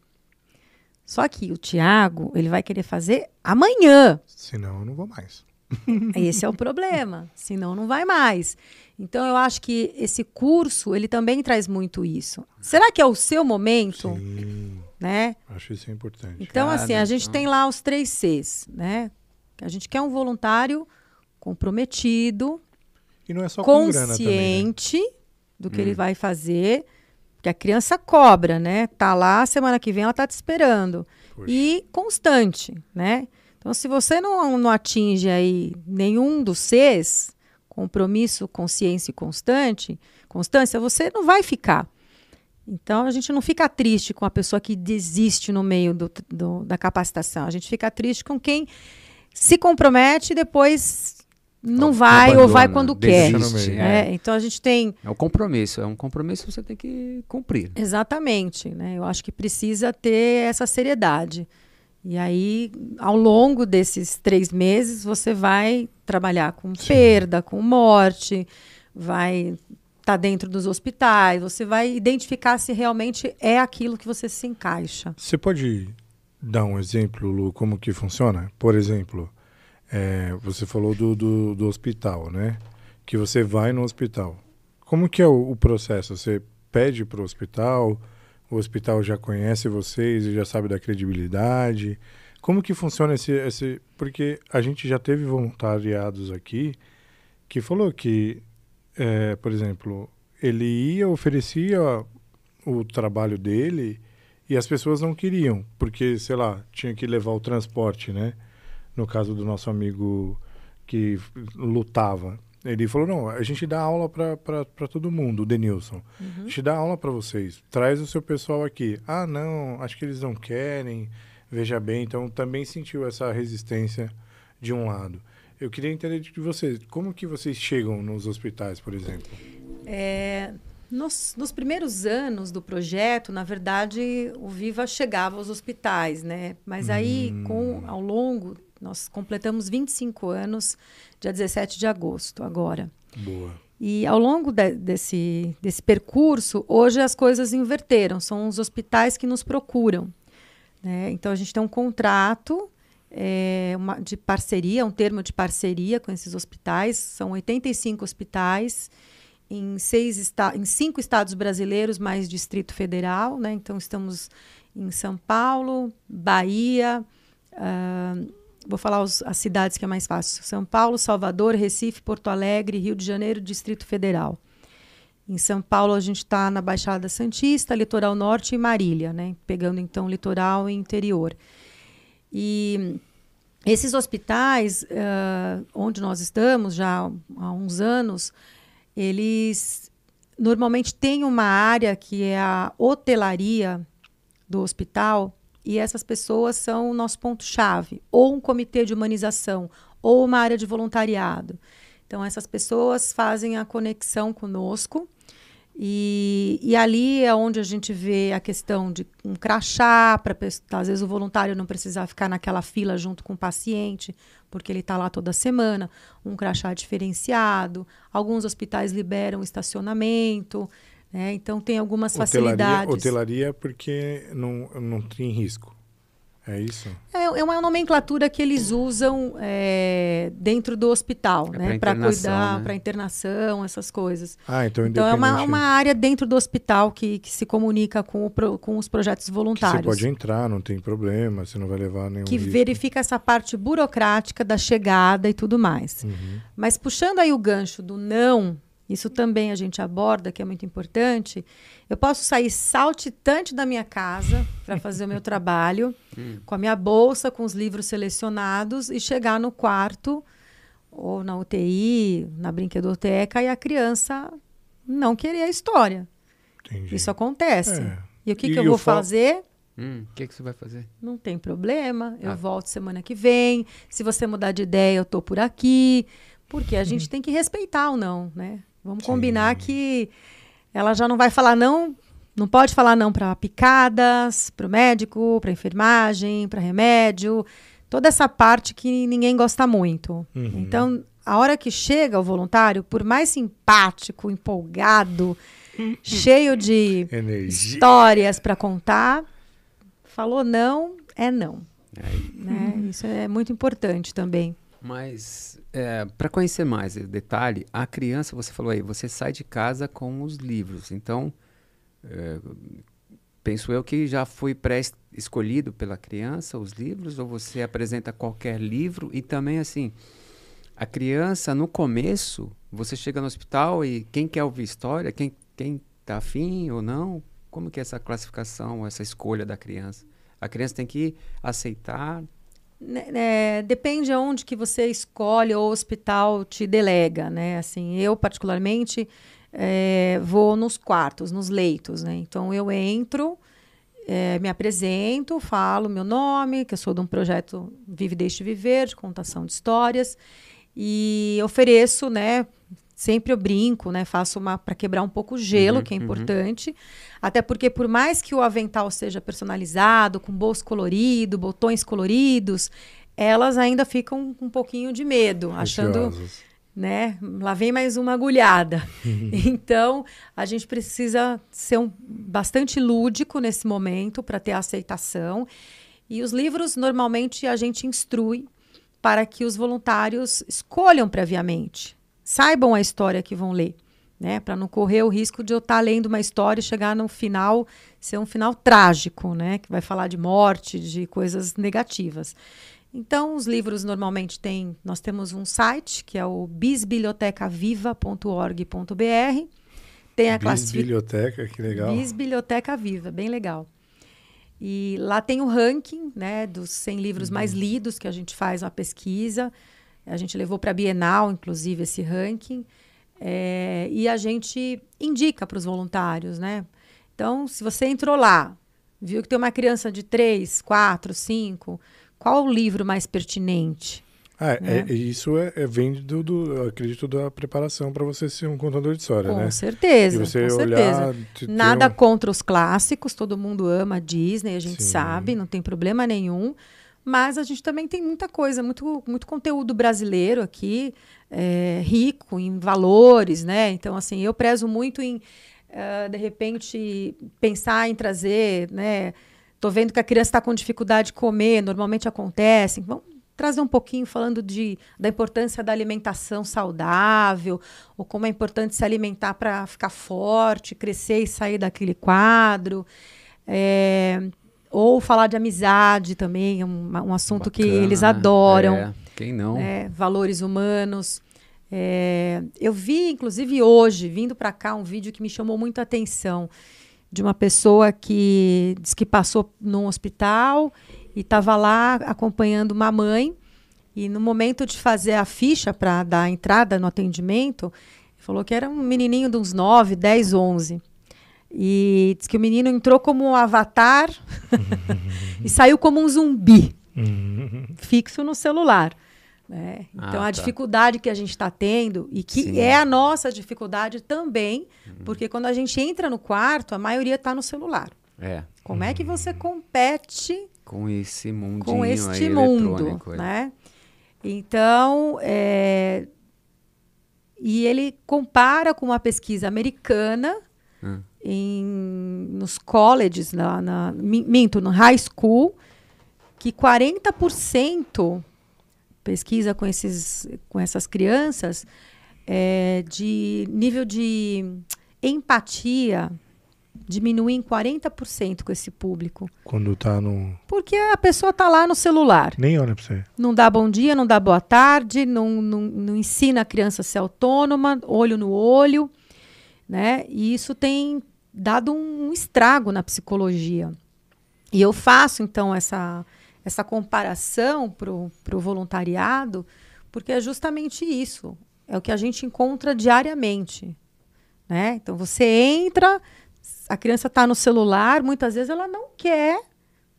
Só que o Thiago, ele vai querer fazer amanhã. Senão eu não vou mais. *laughs* Esse é o problema. Senão não vai mais. Então eu acho que esse curso, ele também traz muito isso. Será que é o seu momento, Sim, né? acho isso importante. Então Cara, assim, a gente então- tem lá os três Cs, né? A gente quer um voluntário comprometido, E não é só com grana também, né? Do que Hum. ele vai fazer, porque a criança cobra, né? Tá lá, semana que vem ela tá te esperando. Poxa. E constante, né? Então, se você não, não atinge aí nenhum dos Cs, compromisso, consciência e constante, constância, você não vai ficar. Então, a gente não fica triste com a pessoa que desiste no meio do- do- da capacitação. A gente fica triste com quem se compromete e depois não Ab- vai ou abandona, vai quando quer. né? é. Então, a gente tem É um compromisso, é um compromisso que você tem que cumprir. Exatamente, né? Eu acho que precisa ter essa seriedade. E aí, ao longo desses três meses, você vai trabalhar com perda, com morte, vai estar dentro dos hospitais, você vai identificar se realmente é aquilo que você se encaixa. Você pode dar um exemplo, Lu, como que funciona? Por exemplo, é, você falou do, do, do hospital, né? Que você vai no hospital. Como que é o, o processo? Você pede para o hospital, o hospital já conhece vocês e já sabe da credibilidade. Como que funciona esse, esse... Porque a gente já teve voluntariados aqui que falou que, é, por exemplo, ele ia, oferecia o trabalho dele e as pessoas não queriam, porque, sei lá, tinha que levar o transporte, né? No caso do nosso amigo que lutava. Ele falou: não, a gente dá aula para todo mundo, o Denilson. A gente dá aula para vocês. Traz o seu pessoal aqui. Ah, não, acho que eles não querem. Veja bem, então também sentiu essa resistência de um lado. Eu queria entender de vocês, como que vocês chegam nos hospitais, por exemplo? É, Nos, nos, primeiros anos do projeto, na verdade, o Viva chegava aos hospitais, né? Mas aí, hum. com, ao longo, nós completamos 25 anos, dia 17 de agosto, agora. Boa. E ao longo de, desse, desse percurso, hoje as coisas inverteram. São os hospitais que nos procuram. Né? Então, a gente tem um contrato é, uma, de parceria, um termo de parceria com esses hospitais. São 85 hospitais em, seis em cinco estados brasileiros, mais Distrito Federal. Né? Então, estamos em São Paulo, Bahia. Uh, vou falar os, as cidades que é mais fácil: São Paulo, Salvador, Recife, Porto Alegre, Rio de Janeiro, Distrito Federal. Em São Paulo, a gente está na Baixada Santista, Litoral Norte e Marília, né? pegando então litoral e interior. E esses hospitais, uh, onde nós estamos já há uns anos, eles normalmente têm uma área que é a hotelaria do hospital e essas pessoas são o nosso ponto-chave, ou um comitê de humanização, ou uma área de voluntariado. Então, essas pessoas fazem a conexão conosco e, e, ali é onde a gente vê a questão de um crachá, para às vezes o voluntário não precisar ficar naquela fila junto com o paciente, porque ele está lá toda semana, um crachá diferenciado. Alguns hospitais liberam estacionamento, né? então tem algumas hotelaria, facilidades. Hotelaria porque não, não tem risco. É isso? É, é uma nomenclatura que eles usam é, dentro do hospital, é né? Para cuidar, né? para internação, essas coisas. Ah, então, então é uma, uma área dentro do hospital que, que se comunica com, o, com os projetos voluntários. Que você pode entrar, não tem problema, você não vai levar nenhum. Que risco. verifica essa parte burocrática da chegada e tudo mais. Uhum. Mas puxando aí o gancho do não isso também a gente aborda, que é muito importante. Eu posso sair saltitante da minha casa para fazer o meu *laughs* trabalho, hum. com a minha bolsa, com os livros selecionados, e chegar no quarto, ou na UTI, na brinquedoteca, e a criança não querer a história. Entendi. Isso acontece. É. E o que, e que eu vou fazer? Hum, o que, que você vai fazer? Não tem problema. Eu ah. volto semana que vem. Se você mudar de ideia, eu tô por aqui. Porque a gente tem que respeitar o não, né? Vamos Sim. combinar que ela já não vai falar não, não pode falar não para picadas, para o médico, para enfermagem, para remédio, toda essa parte que ninguém gosta muito. Uhum. Então, a hora que chega o voluntário, por mais simpático, empolgado, *laughs* cheio de Energia. histórias para contar, falou não, é não. Né? Isso é muito importante também. Mas é, para conhecer mais detalhe, a criança, você falou aí, você sai de casa com os livros. Então, é, penso eu que já foi pré-escolhido pela criança os livros, ou você apresenta qualquer livro e também assim, a criança no começo, você chega no hospital e quem quer ouvir história, quem quem tá afim ou não, como que é essa classificação, essa escolha da criança? A criança tem que aceitar é, depende aonde que você escolhe ou o hospital te delega, né? Assim, eu particularmente é, vou nos quartos, nos leitos, né? Então eu entro, é, me apresento, falo meu nome, que eu sou de um projeto Vive Deixe Viver, de contação de histórias, e ofereço, né? Sempre eu brinco, né? Faço uma para quebrar um pouco o gelo, uhum, que é uhum. importante. Uhum. Até porque, por mais que o avental seja personalizado, com bolso colorido, botões coloridos, elas ainda ficam com um pouquinho de medo, achando. Né? Lá vem mais uma agulhada. *laughs* então, a gente precisa ser um, bastante lúdico nesse momento para ter a aceitação. E os livros, normalmente, a gente instrui para que os voluntários escolham previamente saibam a história que vão ler, né? Para não correr o risco de eu estar tá lendo uma história e chegar no final ser um final trágico, né? Que vai falar de morte, de coisas negativas. Então, os livros normalmente têm. Nós temos um site que é o bisbilhotecaviva.org.br. Tem a Bisbilhoteca, que legal. Bisbilhoteca Viva, bem legal. E lá tem o ranking né, dos 100 livros uhum. mais lidos, que a gente faz uma pesquisa. A gente levou para a Bienal, inclusive, esse ranking. É, e a gente indica para os voluntários, né? Então, se você entrou lá, viu que tem uma criança de 3, 4, 5, qual o livro mais pertinente? Ah, né? é, isso é, é- vem do, do, acredito, da preparação para você ser um contador de história, Com né? certeza, você com olhar, certeza. te- Nada um- contra os clássicos, todo mundo ama a Disney, a gente Sim. sabe, não tem problema nenhum. Mas a gente também tem muita coisa, muito, muito conteúdo brasileiro aqui, é, rico em valores, né? Então, assim, eu prezo muito em, eh, de repente, pensar em trazer, né? Tô vendo que a criança está com dificuldade de comer, normalmente acontece. Vamos trazer um pouquinho falando de, da importância da alimentação saudável, ou como é importante se alimentar para ficar forte, crescer e sair daquele quadro. É, ou falar de amizade também, é um, um assunto que Bacana, eles né? adoram É, quem não? né, valores humanos. É, eu vi, inclusive, hoje, vindo para cá, um vídeo que me chamou muito a atenção de uma pessoa que diz que passou num hospital e estava lá acompanhando uma mãe. E no momento de fazer a ficha para dar a entrada no atendimento, falou que era um menininho de uns 9, 10, 11. E diz que o menino entrou como um avatar *laughs* e saiu como um zumbi Uhum. fixo no celular. né? Então, Ah, a tá. dificuldade que a gente está tendo, e que Sim. é a nossa dificuldade também, porque quando a gente entra no quarto, a maioria está no celular. É, Como é que você compete com esse mundinho com aí este mundo, é. né? Então, é, e ele compara com uma pesquisa americana Hum. Em, nos colleges, na, na, mi- minto, no high school, que 40% pesquisa com, esses, com essas crianças é, de nível de empatia diminui em 40% com esse público. Quando tá no. Porque a pessoa está lá no celular. Nem olha pra você. Não dá bom dia, não dá boa tarde, não, não, não ensina a criança a ser autônoma, olho no olho, né? E isso tem dado um estrago na psicologia. E eu faço, então, essa, essa comparação para o voluntariado, porque é justamente isso. É o que a gente encontra diariamente. Né? Então, você entra, a criança está no celular, muitas vezes ela não quer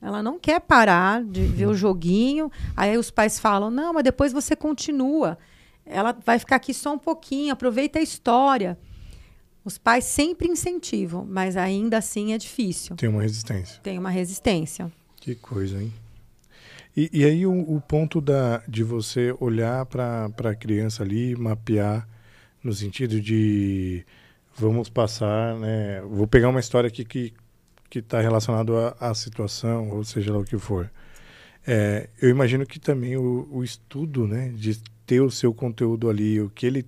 ela não quer parar de ver o joguinho. Aí os pais falam: não, mas depois você continua. Ela vai ficar aqui só um pouquinho, aproveita a história. Os pais sempre incentivam, mas ainda assim é difícil. Tem uma resistência. Tem uma resistência. Que coisa, hein? E, e aí o, o ponto da, de você olhar para a criança ali, mapear no sentido de vamos passar, né? Vou pegar uma história aqui que que está relacionado à, situação, ou seja lá o que for. É, eu imagino que também o, o estudo, né, de ter o seu conteúdo ali, o que ele,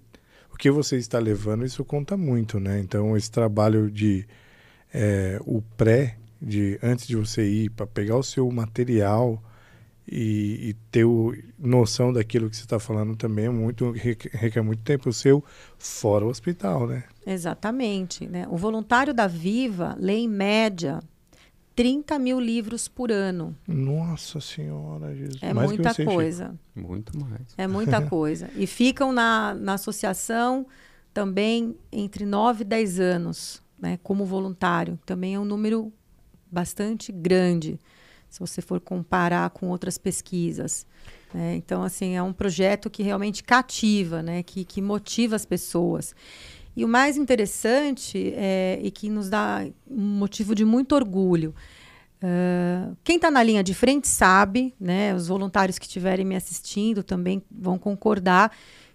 o que você está levando, isso conta muito, né? Então esse trabalho de é, o pré, de antes de você ir para pegar o seu material e, e ter o, noção daquilo que você está falando também é muito requer, muito tempo seu fora o hospital, né? Exatamente. Né? O voluntário da Viva lê, em média, 30 mil livros por ano. Nossa Senhora, Jesus. É Mais que muita você, Chico. coisa. Muito mais. É muita *laughs* coisa. E ficam na, na associação também entre 9 e 10 anos, né, como voluntário. Também é um número bastante grande, se você for comparar com outras pesquisas. né. Então, assim, é um projeto que realmente cativa, né, que, que motiva as pessoas. E o mais interessante é, e que nos dá um motivo de muito orgulho. Uh, quem está na linha de frente sabe, né? Os voluntários que estiverem me assistindo também vão concordar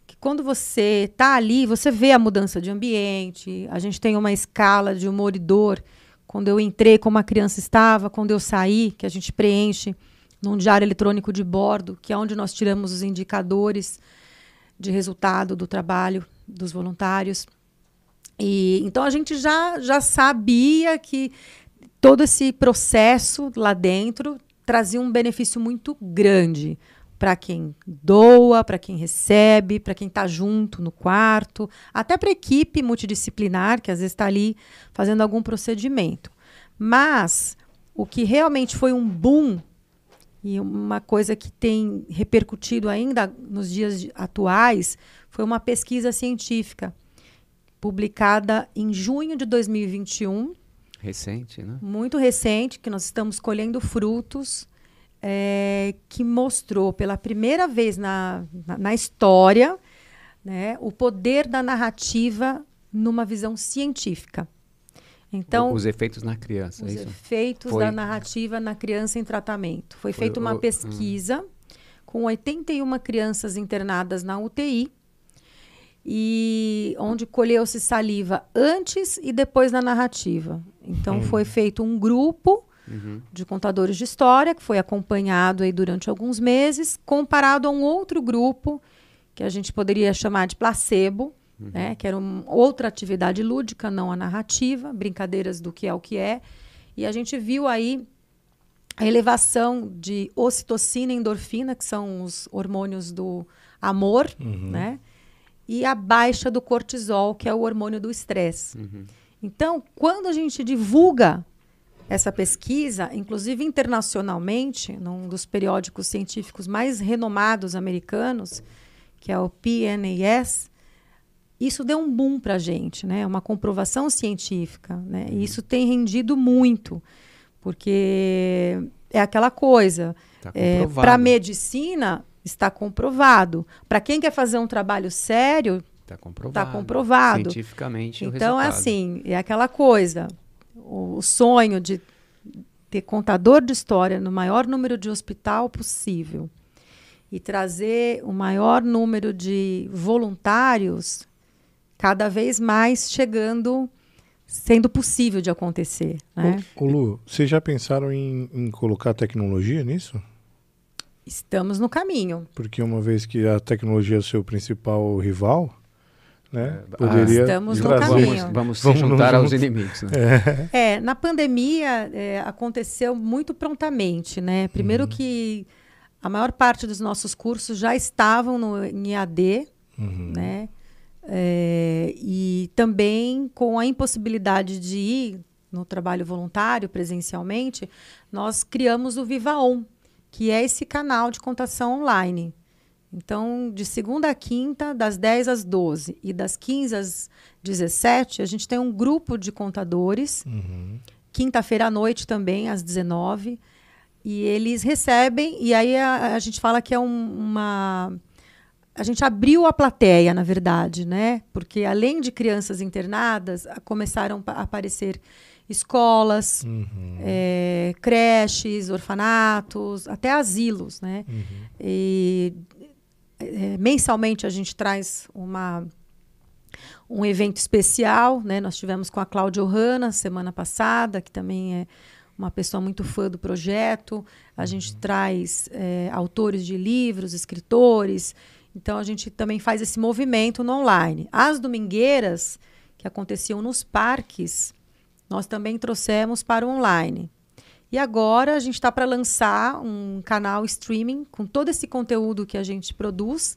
que quando você está ali, você vê a mudança de ambiente. A gente tem uma escala de humor e dor. Quando eu entrei, como a criança estava, quando eu saí, que a gente preenche num diário eletrônico de bordo, que é onde nós tiramos os indicadores de resultado do trabalho dos voluntários. E então a gente já já sabia que todo esse processo lá dentro trazia um benefício muito grande para quem doa, para quem recebe, para quem está junto no quarto, até para a equipe multidisciplinar que às vezes está ali fazendo algum procedimento. Mas o que realmente foi um boom e uma coisa que tem repercutido ainda nos dias atuais foi uma pesquisa científica publicada em junho de 2021 Recente, né? muito recente, que nós estamos colhendo frutos, é, que mostrou pela primeira vez na, na, na história né, o poder da narrativa numa visão científica. Então, os efeitos na criança. Os é efeitos Foi... da narrativa na criança em tratamento. Foi, Foi feita uma o... pesquisa hum. com 81 crianças internadas na UTI e onde colheu-se saliva antes e depois da narrativa. Então hum. foi feito um grupo uhum. de contadores de história que foi acompanhado aí durante alguns meses, comparado a um outro grupo que a gente poderia chamar de placebo, uhum. né, que era outra atividade lúdica, não a narrativa, brincadeiras do que é o que é. E a gente viu aí a elevação de ocitocina e endorfina, que são os hormônios do amor, uhum. né? E a baixa do cortisol, que é o hormônio do estresse. Uhum. Então, quando a gente divulga essa pesquisa, inclusive internacionalmente, num dos periódicos científicos mais renomados americanos, que é o PNAS, isso deu um boom para a gente, né? Uma comprovação científica, né? E isso tem rendido muito, porque é aquela coisa. Tá é, para a medicina está comprovado. Para quem quer fazer um trabalho sério, está comprovado. Tá comprovado. Cientificamente. Então, é assim, é aquela coisa. O, o sonho de ter contador de história no maior número de hospital possível e trazer o maior número de voluntários cada vez mais chegando, sendo possível de acontecer. Né? Ô, Lu, vocês já pensaram em, em colocar tecnologia nisso? Estamos no caminho. Porque uma vez que a tecnologia é o seu principal rival, né? É, Poderia estamos no caminho. Vamos, vamos se vamos juntar aos inimigos. Né? É. é. na pandemia é, aconteceu muito prontamente, né? Primeiro uhum. que a maior parte dos nossos cursos já estavam no, em AD, uhum. né? É, e também com a impossibilidade de ir no trabalho voluntário presencialmente, nós criamos o Viva On, que é esse canal de contação online. Então, de segunda a quinta, das 10 às 12 e das 15 às 17, a gente tem um grupo de contadores. Uhum. Quinta-feira à noite também, às 19 e eles recebem, e aí a, a gente fala que é um, uma. A gente abriu a plateia, na verdade, né? Porque além de crianças internadas, começaram a aparecer escolas, uhum. é, creches, orfanatos, até asilos, né? Uhum. E é, mensalmente a gente traz uma um evento especial, né? Nós tivemos com a Cláudia Ohana semana passada, que também é uma pessoa muito fã do projeto. A gente uhum. traz é, autores de livros, escritores. Então a gente também faz esse movimento no online. As domingueiras que aconteciam nos parques, nós também trouxemos para o online. E agora a gente está para lançar um canal streaming com todo esse conteúdo que a gente produz,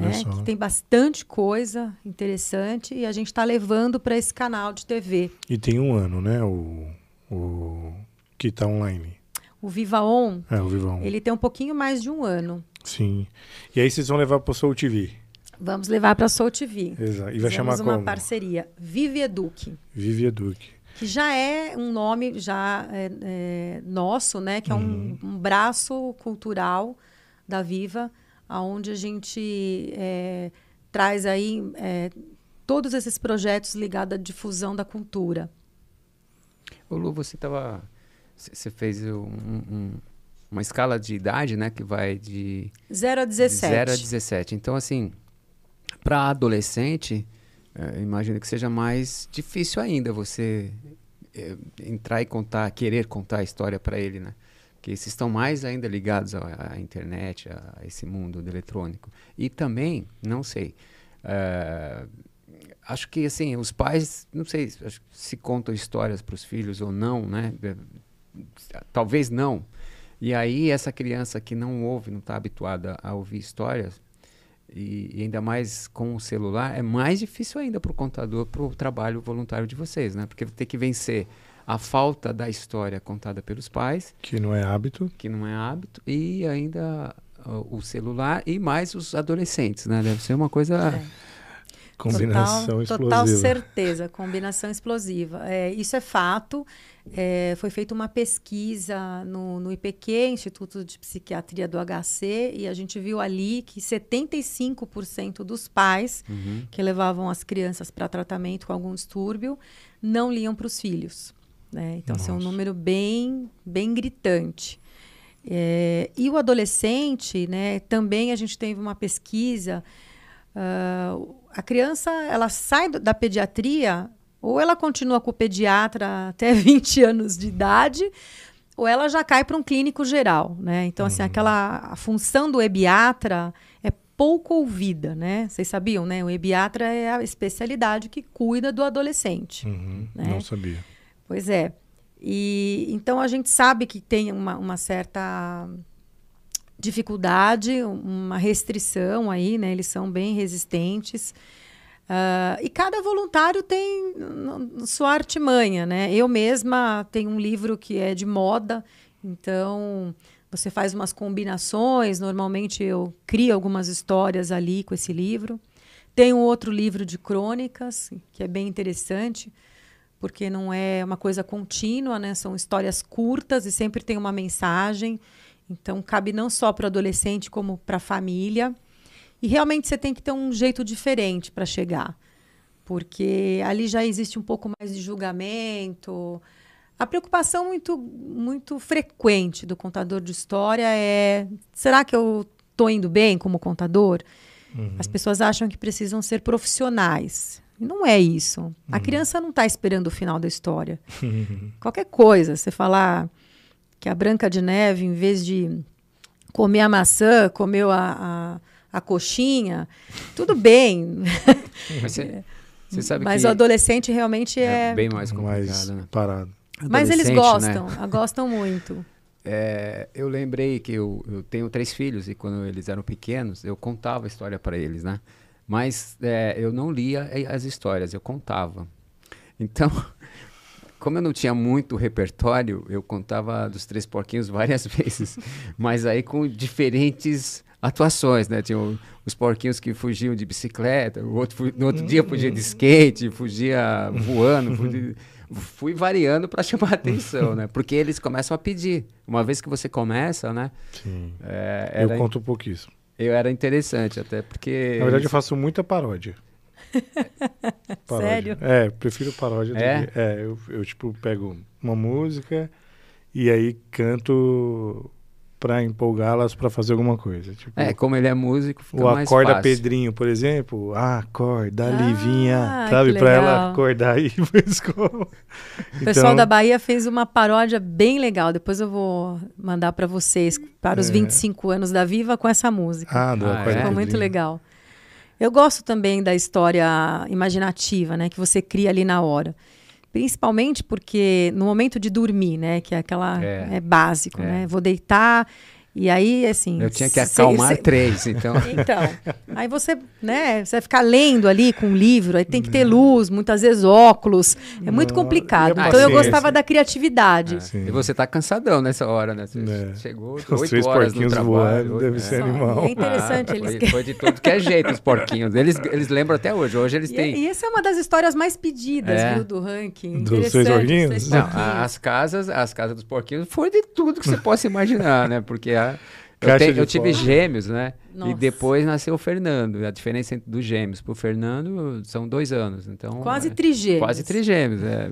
né, que tem bastante coisa interessante, e a gente está levando para esse canal de TV. E tem um ano, né? O, o que está online? O Viva On, é, o Viva On. ele tem um pouquinho mais de um ano. Sim. E aí vocês vão levar para o Soul TV? Vamos levar para a Soul TV. Exato. E vai Fizemos chamar uma como? parceria. Vive Eduque. Vive Eduque. Que já é um nome já é, é, nosso, né? Que é uhum. um, um, braço cultural da Viva, aonde a gente é, traz aí é, todos esses projetos ligados à difusão da cultura. Ô Lu, você estava você fez um, um, uma escala de idade, né? Que vai de... 0 a 17. 0 a 17. Então, assim, para adolescente, é, imagino que seja mais difícil ainda você é, entrar e contar, querer contar a história para ele, né? Porque esses estão mais ainda ligados à, à internet, a, a, esse mundo do eletrônico. E também, não sei... Uh, acho que assim os pais não sei se contam histórias para os filhos ou não né talvez não. E aí essa criança que não ouve, não está habituada a ouvir histórias, e, e, ainda mais com o celular, é mais difícil ainda para o contador, para o trabalho voluntário de vocês, né? Porque tem que vencer a falta da história contada pelos pais. Que não é hábito. Que não é hábito. E ainda o celular e mais os adolescentes, né? Deve ser uma coisa... É. Combinação total, explosiva. Total certeza, combinação explosiva. É, isso é fato. É, foi feita uma pesquisa no, no IPQ, Instituto de Psiquiatria do HC, e a gente viu ali que 75% dos pais Uhum. que levavam as crianças para tratamento com algum distúrbio não liam para os filhos. Né? Então, esse é um Nossa. número bem, bem gritante. É, e o adolescente, né, também a gente teve uma pesquisa. ah, a criança ela sai do- da pediatria, ou ela continua com o pediatra até *laughs* 20 anos de idade, ou ela já cai para um clínico geral. Né? Então, assim, aquela a função do ebiatra é pouco ouvida. Né? Vocês sabiam, né? O ebiatra é a especialidade que cuida do adolescente. Uhum, né? Não sabia. Pois é. E então a gente sabe que tem uma, uma certa dificuldade, uma restrição aí, né? Eles são bem resistentes. Ah, e cada voluntário tem sua artimanha, né? Eu mesma tenho um livro que é de moda, então você faz umas combinações. Normalmente eu crio algumas histórias ali com esse livro. Tem um outro livro de crônicas, que é bem interessante, porque não é uma coisa contínua, né? São histórias curtas e sempre tem uma mensagem. Então, cabe não só para o adolescente, como para a família. E realmente você tem que ter um jeito diferente para chegar, porque ali já existe um pouco mais de julgamento. A preocupação muito, muito frequente do contador de história é: será que eu estou indo bem como contador? As pessoas acham que precisam ser profissionais. Não é isso. A criança não está esperando o final da história. *laughs* Qualquer coisa, você falar que a Branca de Neve, em vez de comer a maçã, comeu a, a, a coxinha, tudo bem. Mas você, você sabe Mas que o adolescente realmente é é. bem mais complicado, Mais né? parado. Mas eles né? gostam, ah, gostam muito. É, eu lembrei que eu, eu tenho três filhos e quando eles eram pequenos eu contava a história para eles, né? Mas é, eu não lia as histórias, eu contava. Então, como eu não tinha muito repertório, eu contava dos Três Porquinhos *laughs* várias vezes, mas aí com diferentes atuações, né? Tinha o- os porquinhos que fugiam de bicicleta, o outro no outro dia fugia de skate, fugia voando, fugia- fui variando para chamar a atenção, né? Porque eles começam a pedir. Uma vez que você começa, né? Sim. é, Eu era, conto pouquíssimo. eu era interessante até porque Na verdade, eu eles- faço muita paródia. *laughs* Paródia. Sério? É, prefiro paródia do É? que. É, eu, eu, tipo, pego uma música e aí canto pra empolgá-las pra fazer alguma coisa. Tipo, é como ele é músico, fica o mais acorda fácil. Pedrinho, por exemplo. Ah, acorda, Ah, Livinha. Sabe? Pra ela acordar e *laughs* ir escola. O pessoal Então, da Bahia fez uma paródia bem legal. Depois eu vou mandar para vocês, para os É. 25 anos da Viva, com essa música. Ah, do Ah, Acorda é? Ficou muito legal. Eu gosto também da história imaginativa, né, que você cria ali na hora. Principalmente porque no momento de dormir, né, que é aquela É. é, básico, É. né? Vou deitar e aí assim, Eu tinha que cê- acalmar cê- três, então. *laughs* então, aí você, né, você vai ficar lendo ali com um livro, aí tem que ter luz, muitas vezes óculos, é muito complicado. Então eu gostava da criatividade. É. Sim. E você tá cansadão nessa hora, né? Você É. chegou Os oito três horas no porquinhos trabalho. voando, deve é. ser animal. é interessante, Ah, eles foi, foi de tudo que é jeito, os porquinhos. Eles, eles lembram até hoje. Hoje eles E, têm. e essa é uma das histórias mais pedidas, É. viu, do ranking. Dos Porquinhos? Três Não, as casas, as casas dos porquinhos foi de tudo que você possa imaginar, né? Porque a, eu, de eu tive gêmeos, né? E Nossa. depois nasceu o Fernando. A diferença entre dos gêmeos pro Fernando são dois anos. Então, Quase é, trigêmeos. Quase trigêmeos. É.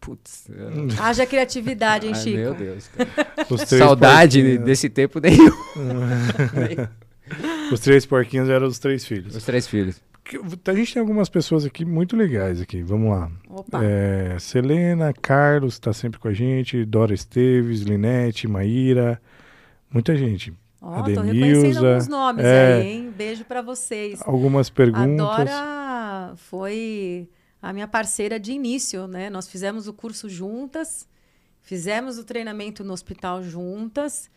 Putz. é- *laughs* Haja criatividade, hein, Ai, Chico? meu Deus. *laughs* Os Saudade porquinhos- desse tempo nenhum. *laughs* Os três porquinhos eram os três filhos. Os três filhos. Que- A gente tem algumas pessoas aqui muito legais aqui. Vamos lá. Opa. É, Selena, Carlos está sempre com a gente, Dora Esteves, Linete, Maíra, muita gente. Ó, tô reconhecendo alguns nomes é. aí, hein? Beijo pra vocês. Algumas A perguntas. Dora foi a minha parceira de início, né? Nós fizemos o curso juntas, fizemos o treinamento no hospital juntas.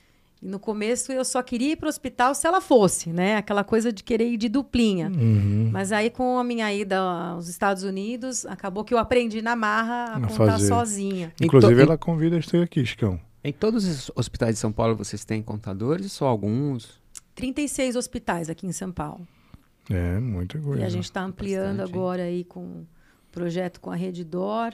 E no começo eu só queria ir para o hospital se ela fosse, né? Aquela coisa de querer ir de duplinha. Uhum. Mas aí, com a minha ida aos Estados Unidos, acabou que eu aprendi na marra a A contar fazer. sozinha. Inclusive, Em to- ela convida a gente aqui, Chicão. Em todos os hospitais de São Paulo vocês têm contadores ou só alguns? 36 hospitais aqui em São Paulo. É, muita coisa. E a gente está ampliando Bastante, hein? agora aí com um projeto com a Rede Dor.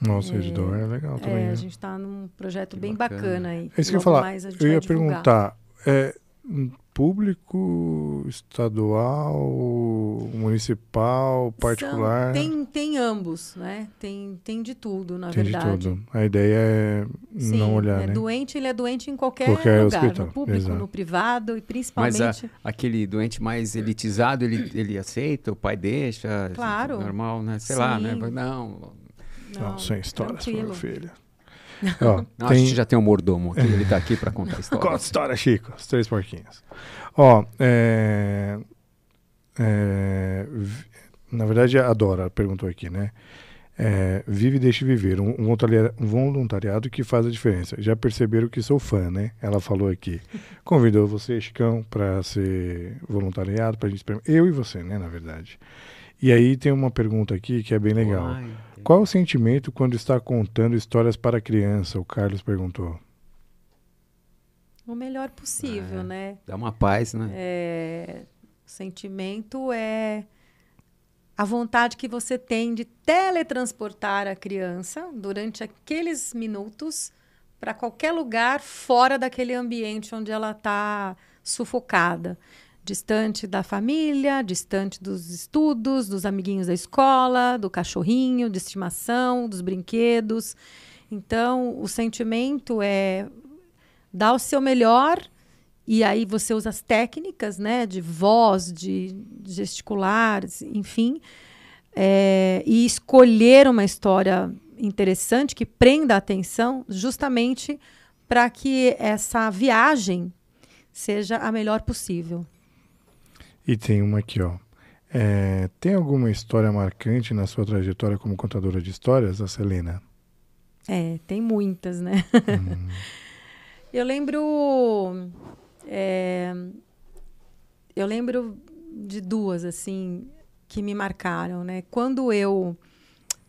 Nossa, É, o Edidor é legal também. É, né? a gente está num projeto Que bem bacana. bacana aí. É isso que eu ia falar. Eu ia divulgar. perguntar, é público, estadual, municipal, particular? São- tem, tem ambos, né? Tem, tem de tudo, na Tem de verdade. tudo. A ideia é Sim, não olhar, é né? doente, ele é doente em qualquer, Qualquer lugar, hospital, no público, exato. no privado e Mas principalmente... a- aquele doente mais elitizado, ele, ele aceita, o pai deixa? Claro. Normal, né? Sei lá, né? Sim. Não, Não, sem histórias meu filho. Ó, *laughs* não a tem... gente já tem um mordomo aqui, ele tá aqui para contar a história. *laughs* Conta a história, Chico. Os três porquinhos. Ó, é... é, Na verdade, a Dora perguntou aqui, né? É, vive e deixe viver. Um, um voluntaria- voluntariado que faz a diferença. Já perceberam que sou fã, né? Ela falou aqui. *laughs* Convidou você, Chicão, para ser voluntariado, pra gente. Eu e você, né? Na verdade. E aí tem uma pergunta aqui que é bem legal. Ai, Qual o sentimento quando está contando histórias para criança? O Carlos perguntou. O melhor possível, É. né? Dá uma paz, né? É, o sentimento é a vontade que você tem de teletransportar a criança durante aqueles minutos para qualquer lugar fora daquele ambiente onde ela está sufocada. Distante da família, distante dos estudos, dos amiguinhos da escola, do cachorrinho de estimação, dos brinquedos. Então, o sentimento é dar o seu melhor e aí você usa as técnicas, né, de voz, de gesticular, enfim, é, e escolher uma história interessante que prenda a atenção, justamente para que essa viagem seja a melhor possível. E tem uma aqui, ó. É, tem alguma história marcante na sua trajetória como contadora de histórias, a Selena? É, tem muitas, né? Hum, *laughs* Eu lembro. é, eu lembro de duas, assim, que me marcaram, né? Quando eu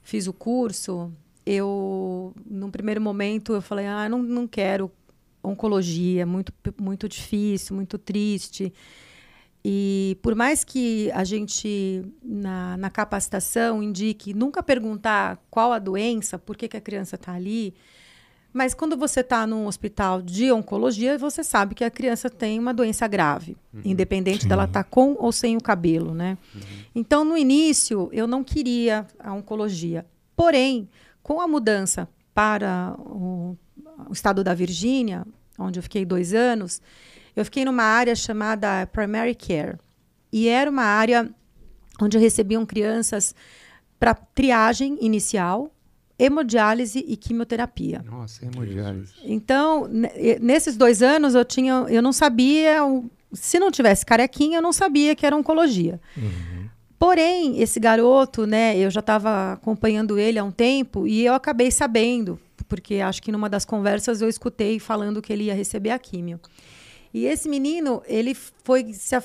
fiz o curso, eu, num primeiro momento, eu falei, ah, não, não quero oncologia, muito, muito difícil, muito triste. E por mais que a gente, na, na capacitação, indique nunca perguntar qual a doença, por que, que a criança está ali, mas quando você está num hospital de oncologia, você sabe que a criança tem uma doença grave, independente Sim. dela estar com ou sem o cabelo, né? Então, no início, eu não queria a oncologia. Porém, com a mudança para o, o estado da Virgínia, onde eu fiquei dois anos, eu fiquei numa área chamada Primary Care. E era uma área onde recebiam crianças para triagem inicial, hemodiálise e quimioterapia. Nossa, hemodiálise. Então, ne- nesses dois anos, eu tinha, eu não sabia, se não tivesse carequinha, eu não sabia que era oncologia. Porém, esse garoto, né, eu já estava acompanhando ele há um tempo e eu acabei sabendo, porque acho que numa das conversas eu escutei falando que ele ia receber a químio. E esse menino, ele foi se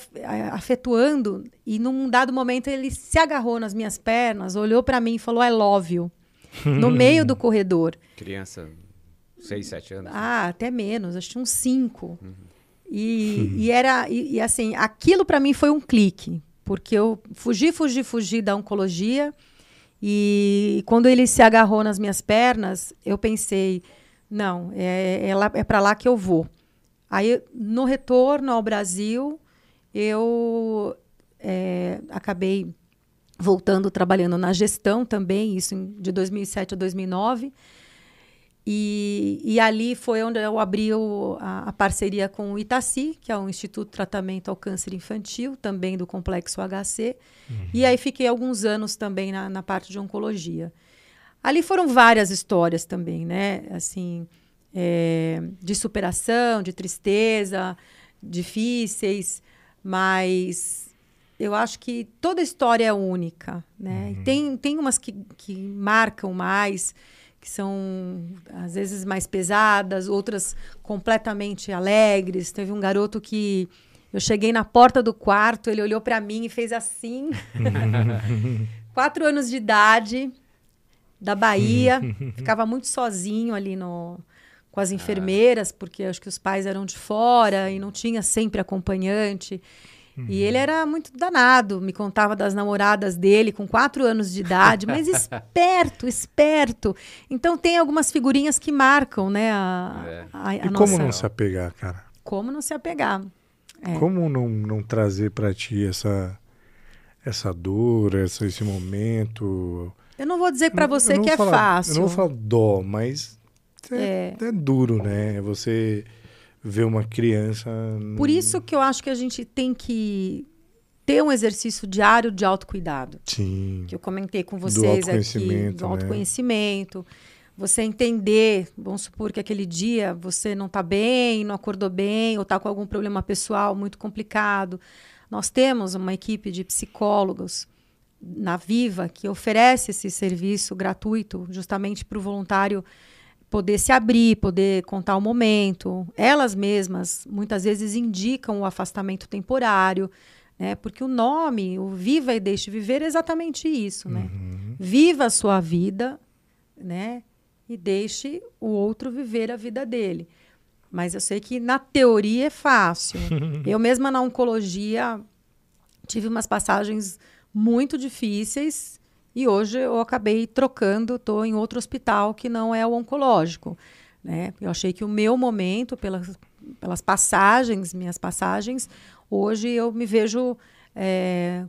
afetuando e num dado momento ele se agarrou nas minhas pernas, olhou para mim e falou I love you, *laughs* no meio do corredor. Criança, 6, 7 anos. Ah, até menos, acho que uns cinco. E, *laughs* e era e, e, assim, aquilo para mim foi um clique, porque eu fugi, fugi, fugi da oncologia e quando ele se agarrou nas minhas pernas, eu pensei, não, é, é, é para lá que eu vou. Aí, no retorno ao Brasil, eu é, acabei voltando trabalhando na gestão também, isso de 2007 a 2009. E, e ali foi onde eu abri o- a, a parceria com o Itaci, que é o Instituto de Tratamento ao Câncer Infantil, também do Complexo HC. E aí fiquei alguns anos também na, na parte de oncologia. Ali foram várias histórias também, né? Assim, é, de superação, de tristeza, difíceis, mas eu acho que toda história é única, né? E Tem, tem umas que, que marcam mais, que são às vezes mais pesadas, outras completamente alegres. Teve um garoto que eu cheguei na porta do quarto, ele olhou para mim e fez assim. *laughs* Quatro anos de idade, da Bahia, ficava muito sozinho ali no, com as enfermeiras, porque acho que os pais eram de fora e não tinha sempre acompanhante. Uhum. E ele era muito danado, me contava das namoradas dele com quatro anos de idade, mas *laughs* esperto, esperto. Então tem algumas figurinhas que marcam, né? A, é. a, a e nossa... como não se apegar, cara? Como não se apegar? É. Como não, não trazer para ti essa essa dor, essa, esse momento? Eu não vou dizer para você que é falar, fácil. Eu não vou falar dó, mas é, é. é duro, né? Você ver uma criança. Por isso que eu acho que a gente tem que ter um exercício diário de autocuidado. Sim. Que eu comentei com vocês do aqui, do autoconhecimento. Né? Você entender, vamos supor que aquele dia você não está bem, não acordou bem, ou está com algum problema pessoal muito complicado. Nós temos uma equipe de psicólogos na Viva que oferece esse serviço gratuito justamente para o voluntário poder se abrir, poder contar o momento. Elas mesmas muitas vezes indicam o afastamento temporário, né? Porque o nome, o Viva e Deixe Viver, é exatamente isso, né? Uhum. Viva a sua vida, né? E deixe o outro viver a vida dele. Mas eu sei que na teoria é fácil. *laughs* eu mesma na oncologia tive umas passagens muito difíceis e hoje eu acabei trocando, estou em outro hospital que não é o oncológico. Né? Eu achei que o meu momento, pelas, pelas passagens, minhas passagens, hoje eu me vejo é,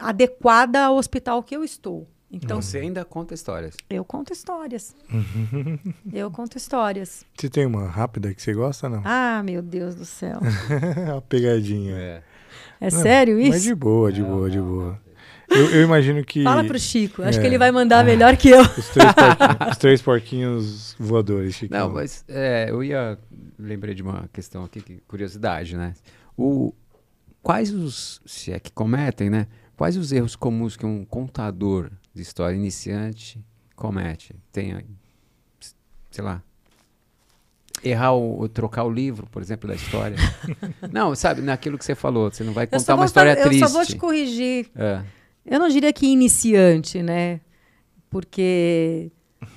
adequada ao hospital que eu estou. Então você ainda conta histórias? Eu conto histórias. *laughs* eu conto histórias. Você tem uma rápida que você gosta, não? Ah, meu Deus do céu. *laughs* a pegadinha. É, é não, sério isso? Mas de boa, de boa, de boa. Eu, eu, imagino que. Fala pro Chico. Acho é, que ele vai mandar melhor que eu. Os três, porquinhos, os três porquinhos voadores, Chico. Não, mas é, eu ia. Lembrei de uma questão aqui, que, curiosidade, né? O, quais os. Se é que cometem, né? Quais os erros comuns que um contador de história iniciante comete? Tem, sei lá, errar o, trocar o livro, por exemplo, da história. *laughs* não, sabe, naquilo que você falou, você não vai contar uma história triste. Eu só vou te corrigir. É. Eu não diria que iniciante, né? Porque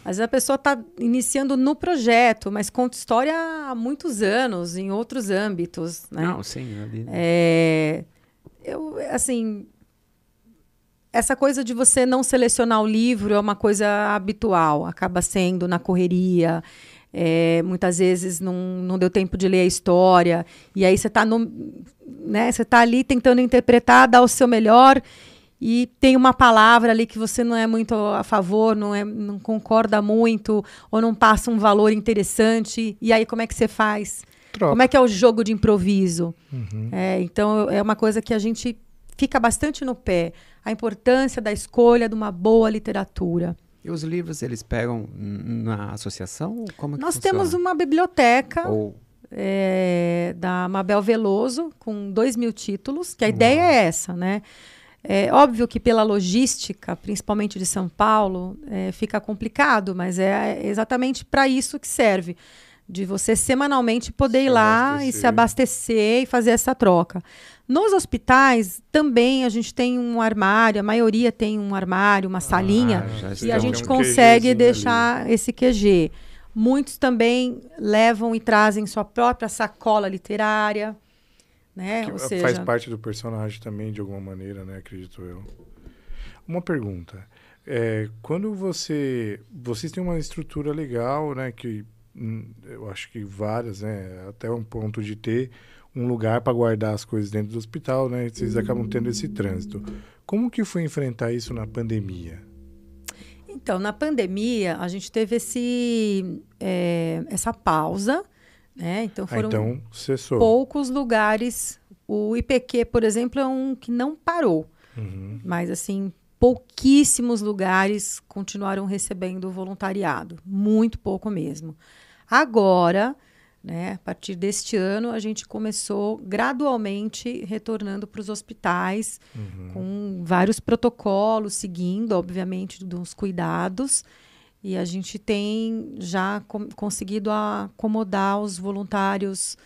às vezes a pessoa está iniciando no projeto, mas conta história há muitos anos, em outros âmbitos. Né? Não, sim. Ali... É, eu, assim, essa coisa de você não selecionar o livro é uma coisa habitual, acaba sendo na correria. É, muitas vezes não, não deu tempo de ler a história, e aí você está né, você tá ali tentando interpretar, dar o seu melhor, e tem uma palavra ali que você não é muito a favor, não, é, não concorda muito, ou não passa um valor interessante, e aí como é que você faz? Troca. Como é que é o jogo de improviso? Uhum. É, então é uma coisa que a gente fica bastante no pé, a importância da escolha de uma boa literatura. E os livros eles pegam na associação? Como Nós funciona? temos uma biblioteca. Ou... É, da Mabel Veloso, com dois mil títulos, que a Uau. ideia é essa, né? É óbvio que pela logística, principalmente de São Paulo, é, fica complicado, mas é exatamente para isso que serve. De você semanalmente poder se ir lá abastecer. e se abastecer e fazer essa troca. Nos hospitais também a gente tem um armário, a maioria tem um armário, uma ah, salinha, e a gente um consegue deixar ali. esse QG. Muitos também levam e trazem sua própria sacola literária. Né? Que Ou seja... Faz parte do personagem também, de alguma maneira, né? Acredito eu. Uma pergunta. É, quando você... Vocês têm uma estrutura legal, né? Que hum, eu acho que várias, né? Até um ponto de ter um lugar para guardar as coisas dentro do hospital, né? Vocês acabam tendo esse trânsito. Como que foi enfrentar isso na pandemia? Então, na pandemia, a gente teve esse, é, essa pausa né? Então ah, foram ah, então, poucos lugares. O IPQ, por exemplo, é um que não parou. Uhum. Mas assim, pouquíssimos lugares continuaram recebendo voluntariado. Muito pouco mesmo. Agora, né, a partir deste ano, a gente começou gradualmente retornando para os hospitais, uhum. com vários protocolos, seguindo, obviamente, dos cuidados. E a gente tem já conseguido acomodar os voluntários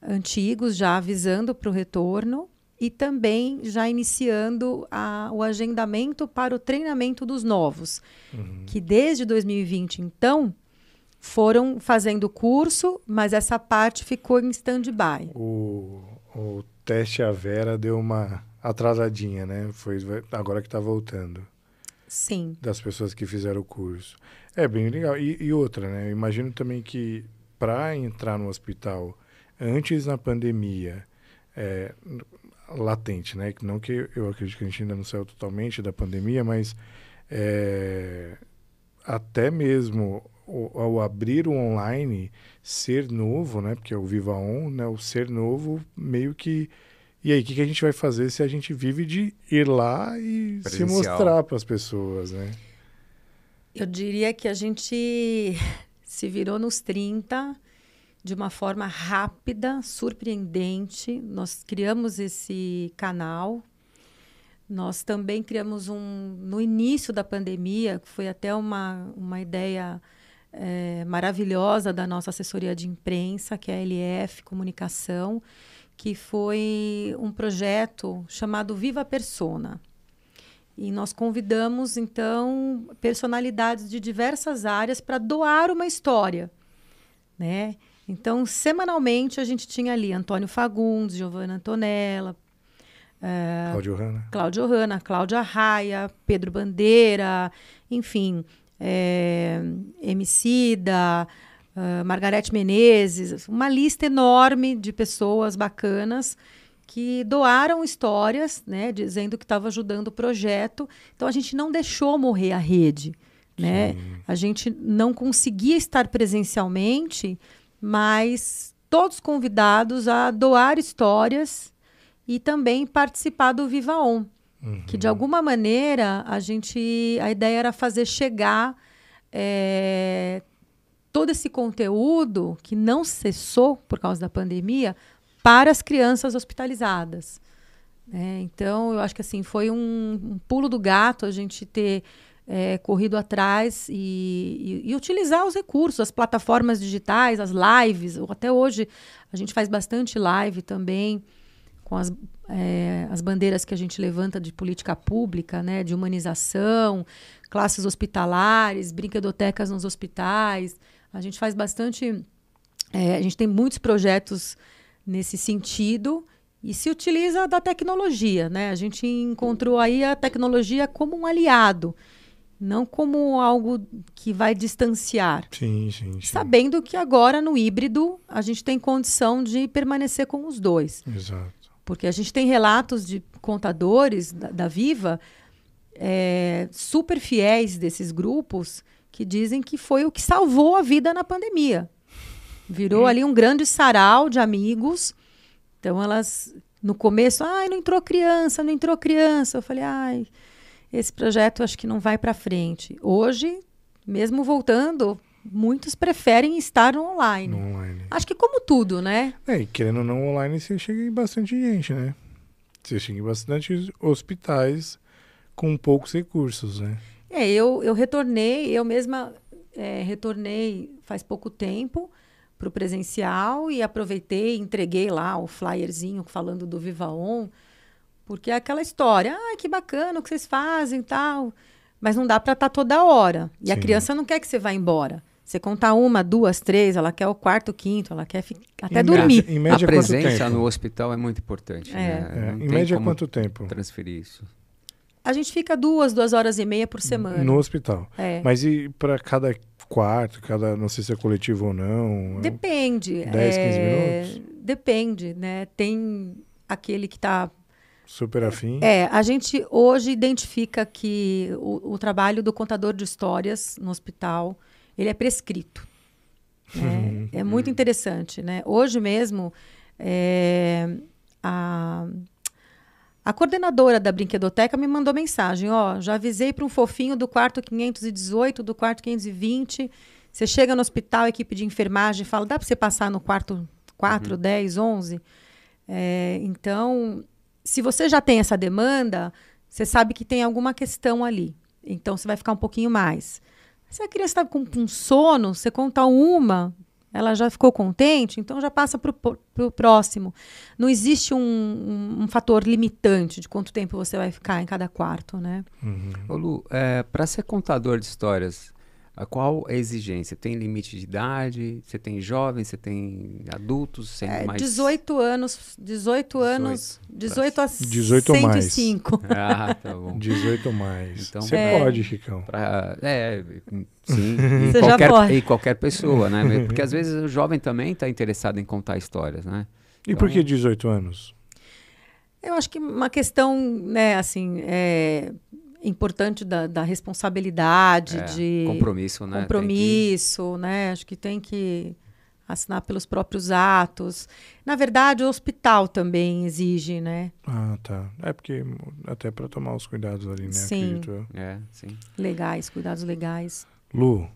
antigos, já avisando para o retorno, e também já iniciando a, o agendamento para o treinamento dos novos, uhum. que desde 2020, então, foram fazendo curso, mas essa parte ficou em stand-by. O, o teste a Vera deu uma atrasadinha, né? Foi agora que está voltando. Sim. Das pessoas que fizeram o curso. É bem legal. E, e outra, né? Eu imagino também que para entrar no hospital antes na pandemia, é, latente, né? Não que eu acredito que a gente ainda não saiu totalmente da pandemia, mas é, até mesmo ao abrir o online, ser novo, né? Porque é o Viva On, né? O ser novo meio que e aí, o que, que, a gente vai fazer se a gente vive de ir lá e Presencial. se mostrar para as pessoas, né? Eu diria que a gente *laughs* se virou nos 30 de uma forma rápida, surpreendente. Nós criamos esse canal. Nós também criamos um no início da pandemia, que foi até uma, uma ideia é, maravilhosa da nossa assessoria de imprensa, que é a LF Comunicação, que foi um projeto chamado Viva Persona. E nós convidamos, então, personalidades de diversas áreas para doar uma história. Né? Então, semanalmente, a gente tinha ali Antônio Fagundes, Giovanna Antonella, é, Cláudio Hanna. Cláudio Hanna, Cláudia Raia, Pedro Bandeira, enfim, é, Emicida, uh, Margarete Menezes, uma lista enorme de pessoas bacanas que doaram histórias, né, dizendo que estava ajudando o projeto. Então a gente não deixou morrer a rede, né? A gente não conseguia estar presencialmente, mas todos convidados a doar histórias e também participar do Viva On, uhum. que de alguma maneira a gente, a ideia era fazer chegar é, todo esse conteúdo que não cessou por causa da pandemia para as crianças hospitalizadas. É, então, eu acho que assim foi um, um, pulo do gato a gente ter é, corrido atrás e, e, e, utilizar os recursos, as plataformas digitais, as lives. Até hoje a gente faz bastante live também com as, é, as bandeiras que a gente levanta de política pública, né, de humanização, classes hospitalares, brinquedotecas nos hospitais. A gente faz bastante. É, a gente tem muitos projetos nesse sentido e se utiliza da tecnologia, né? A gente encontrou aí a tecnologia como um aliado, não como algo que vai distanciar. Sim, sim, sim. Sabendo que agora no híbrido a gente tem condição de permanecer com os dois. Exato. Porque a gente tem relatos de contadores da, da Viva é, super fiéis desses grupos que dizem que foi o que salvou a vida na pandemia. Virou hum. ali um grande sarau de amigos. Então elas no começo, ai, não entrou criança, não entrou criança. Eu falei, ai, esse projeto acho que não vai para frente. Hoje, mesmo voltando, muitos preferem estar no online. No online. Acho que como tudo, né? É, e querendo ou não, online você chega em bastante gente, né? Você chega em bastante hospitais com poucos recursos, né? É, eu, eu retornei, eu mesma é, retornei faz pouco tempo para o presencial e aproveitei, entreguei lá o flyerzinho falando do Viva On, porque é aquela história, ah, que bacana o que vocês fazem tal, mas não dá para estar tá toda hora. E Sim. a criança não quer que você vá embora. Você contar uma, duas, três, ela quer o quarto, o quinto, ela quer até em dormir. Média, em média, a presença no hospital é muito importante. É. Né? É, em média, quanto tempo? Transferir isso. A gente fica duas, duas horas e meia por semana. No hospital. É. Mas e para cada quarto, cada, não sei se é coletivo ou não? Depende. 10, é, 15 minutos? Depende, né? Tem aquele que está Super afim. É, a gente hoje identifica que o, o, trabalho do contador de histórias no hospital, ele é prescrito. Né? é muito interessante, né? Hoje mesmo, é, a a coordenadora da brinquedoteca me mandou mensagem: ó, já avisei para um fofinho do quarto 518, do quarto 520. Você chega no hospital, a equipe de enfermagem fala: dá para você passar no quarto 4, uhum. 10, 11? É, então, se você já tem essa demanda, você sabe que tem alguma questão ali. Então, você vai ficar um pouquinho mais. Se a criança está com, com sono, você conta uma, ela já ficou contente, então já passa para o próximo. Não existe um, um, um, fator limitante de quanto tempo você vai ficar em cada quarto, né? Uhum. Ô Lu, é, para ser contador de histórias, qual a exigência? Tem limite de idade? Você tem jovens, você tem adultos, sendo É, mais 18 anos, 18 anos, 18 a 18 mais. 105. *laughs* Ah, tá bom. 18 mais. Então- Você É. pode, Chicão. Pra, é, sim. *laughs* E Você já qualquer, pode. e qualquer pessoa, né? *laughs* Porque às vezes o jovem também está interessado em contar histórias, né? E por Então- que 18 anos? Eu acho que uma questão, né, assim, é importante da, da responsabilidade, É, de compromisso, né? Tem que- compromisso, né? Acho que tem que assinar pelos próprios atos. Na verdade, o hospital também exige, né? Ah, tá. É porque até para tomar os cuidados ali, né? Sim. É, sim. Legais, cuidados legais. Lu,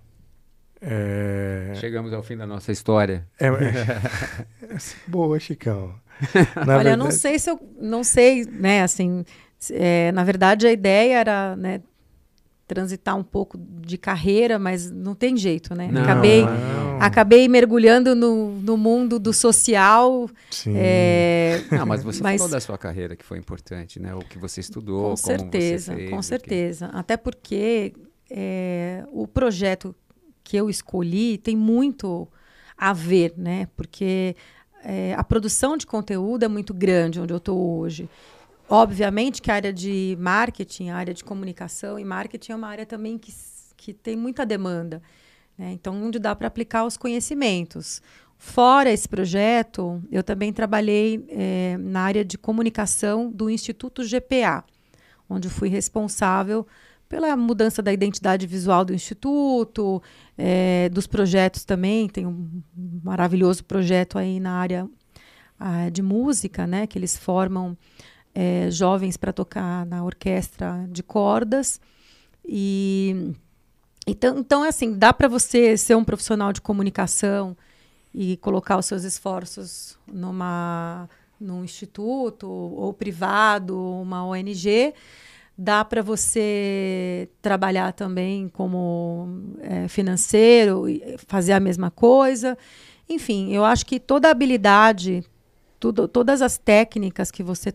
é... Chegamos ao fim da nossa história. é- *laughs* é- Boa, Chicão. *laughs* Na Olha, eu não verdade- sei se eu não sei, né? Assim, é, na verdade a ideia era, né, transitar um pouco de carreira, mas não tem jeito, né? Não, acabei, não. acabei mergulhando no, no mundo do social. Sim. é, Não, mas você Mas- falou da sua carreira que foi importante, né? O que você estudou, com como certeza, você fez. com o que- certeza. Até porque é, o projeto que eu escolhi tem muito a ver, né? Porque é, a produção de conteúdo é muito grande onde eu estou hoje. Obviamente que a área de marketing, a área de comunicação e marketing é uma área também que, que tem muita demanda. né? Então, onde dá para aplicar os conhecimentos. Fora esse projeto, eu também trabalhei eh, na área de comunicação do Instituto GPA, onde fui responsável pela mudança da identidade visual do Instituto, eh, dos projetos também. Tem um maravilhoso projeto aí na área ah, de música, né, que eles formam eh, jovens para tocar na orquestra de cordas. E então, então assim, dá para você ser um profissional de comunicação e colocar os seus esforços numa num instituto ou privado, uma ONG, dá para você trabalhar também como é, financeiro fazer a mesma coisa. Enfim, eu acho que toda habilidade, tudo, todas as técnicas que você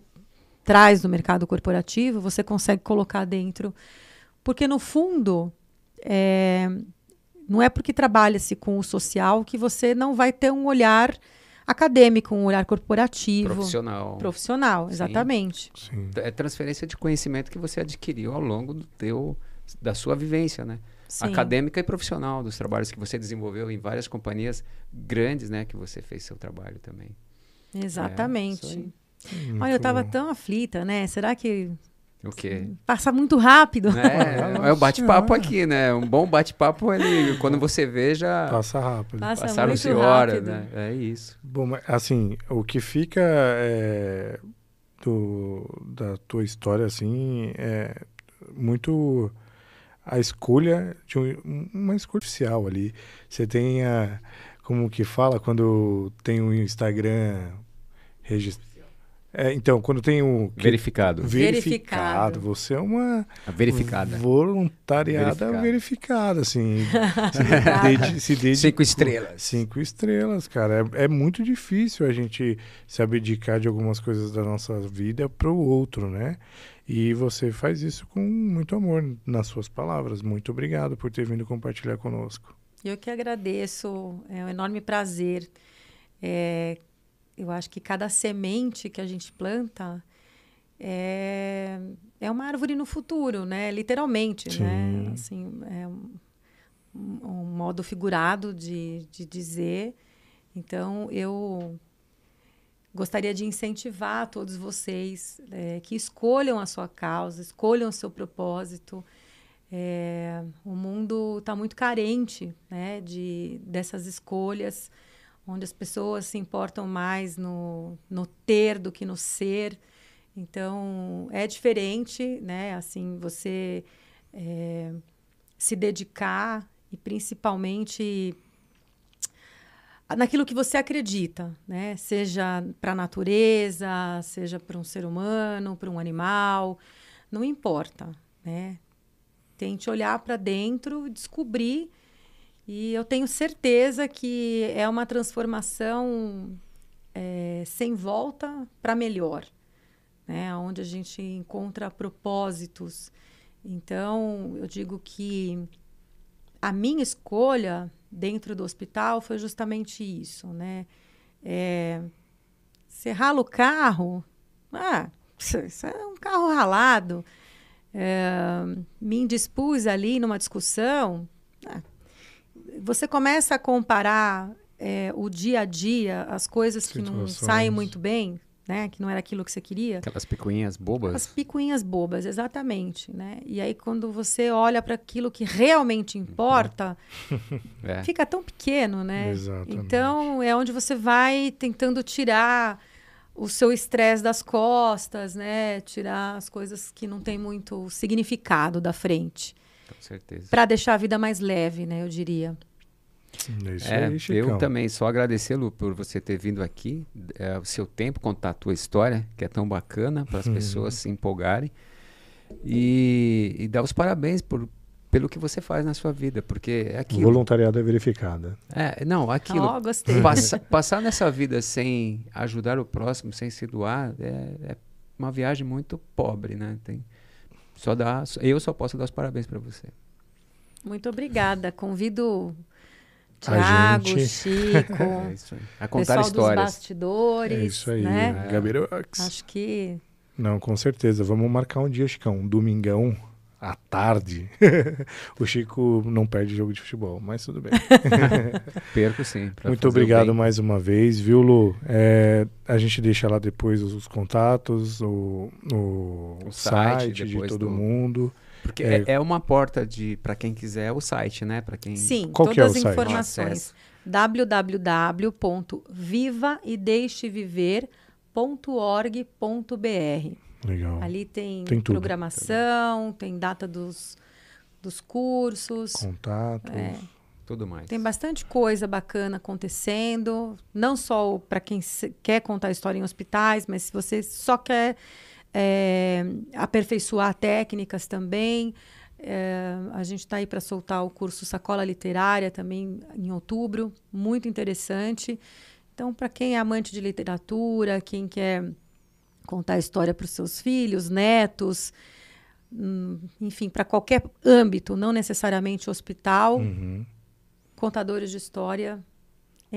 traz do mercado corporativo, você consegue colocar dentro. Porque, no fundo, é, não é porque trabalha-se com o social que você não vai ter um olhar acadêmico, um olhar corporativo. Profissional. Profissional, Sim. exatamente. Sim. É transferência de conhecimento que você adquiriu ao longo do teu, da sua vivência, né? Sim. Acadêmica e profissional, dos trabalhos que você desenvolveu em várias companhias grandes, né? Que você fez seu trabalho também. Exatamente. É, Muito Olha, eu estava bom. tão aflita, né? Será que O quê? passa muito rápido? É, é o bate-papo aqui, né? Um bom bate-papo, ele, quando você vê, já Passa rápido. Passa passaram-se muito horas, rápido. né? É isso. Bom, mas, assim, o que fica é, do, da tua história, assim, é muito a escolha de um- uma escolha oficial ali. Você tem a, como que fala quando tem um Instagram registrado. É, então, quando tem o que- Verificado. verificado, Verificado. você é uma A verificada. voluntariada Verificada. verificada, assim. *laughs* se, dedi- se dedicou. Cinco estrelas. Cinco estrelas, cara. É, é muito difícil a gente se abdicar de algumas coisas da nossa vida para o outro, né? E você faz isso com muito amor nas suas palavras. Muito obrigado por ter vindo compartilhar conosco. Eu que agradeço, é um enorme prazer. É, eu acho que cada semente que a gente planta é, é uma árvore no futuro, né? Literalmente, né? Sim. Assim, é um, um modo figurado de, de dizer. Então, eu gostaria de incentivar todos vocês é, que escolham a sua causa, escolham o seu propósito. É, o mundo está muito carente né, de, dessas escolhas, onde as pessoas se importam mais no, no ter do que no ser. Então, é diferente, né? Assim, você é, se dedicar e principalmente naquilo que você acredita, né? Seja para a natureza, seja para um ser humano, para um animal, não importa, né? Tente olhar para dentro, descobrir e eu tenho certeza que é uma transformação é, sem volta para melhor, né? Onde a gente encontra propósitos. Então, eu digo que a minha escolha dentro do hospital foi justamente isso, né? É, você rala o carro, ah, isso é um carro ralado. É, me indispus ali numa discussão. Ah, você começa a comparar é, o dia a dia, as coisas que não saem muito bem, né? Que não era aquilo que você queria. Aquelas picuinhas bobas. As picuinhas bobas, exatamente, né? E aí quando você olha para aquilo que realmente importa, *laughs* é. fica tão pequeno, né? Exatamente. Então é onde você vai tentando tirar o seu estresse das costas, né? Tirar as coisas que não tem muito significado da frente. Com certeza. Para deixar a vida mais leve, né? Eu diria. É isso é, aí, eu também só agradecer, Lu, por você ter vindo aqui, é, o seu tempo, contar a tua história, que é tão bacana para as uhum. pessoas se empolgarem. E, e dar os parabéns por, pelo que você faz na sua vida, porque é aquilo. Voluntariado é verificada. É, não, aquilo. Oh, gostei. Passa, passar nessa vida sem ajudar o próximo, sem se doar, é, é uma viagem muito pobre, né? Tem, só dá, eu só posso dar os parabéns para você. Muito obrigada. Convido Tiago, Chico, *laughs* é a contar pessoal histórias. dos bastidores. É isso aí, né? Gabirox. Acho que. Não, com certeza. Vamos marcar um dia, Chicão, um domingão à tarde. *laughs* o Chico não perde jogo de futebol, mas tudo bem. *laughs* Perco sim. Muito obrigado mais uma vez, viu, Lu? É, a gente deixa lá depois os, contatos, o, o, o site, site de todo do... mundo. Porque é, é uma porta de para quem quiser o site, né? Para quem Sim, Qual todas é as informações. www.vivaedeixeviver.org.br. Legal. Ali tem, tem programação, tem data dos, dos cursos, contatos. É. Tudo mais. Tem bastante coisa bacana acontecendo, não só para quem quer contar história em hospitais, mas se você só quer é, aperfeiçoar técnicas também. É, a gente está aí para soltar o curso Sacola Literária também em outubro, muito interessante. Então, para quem é amante de literatura, quem quer contar história para os seus filhos, netos, hum, enfim, para qualquer âmbito, não necessariamente hospital, uhum. contadores de história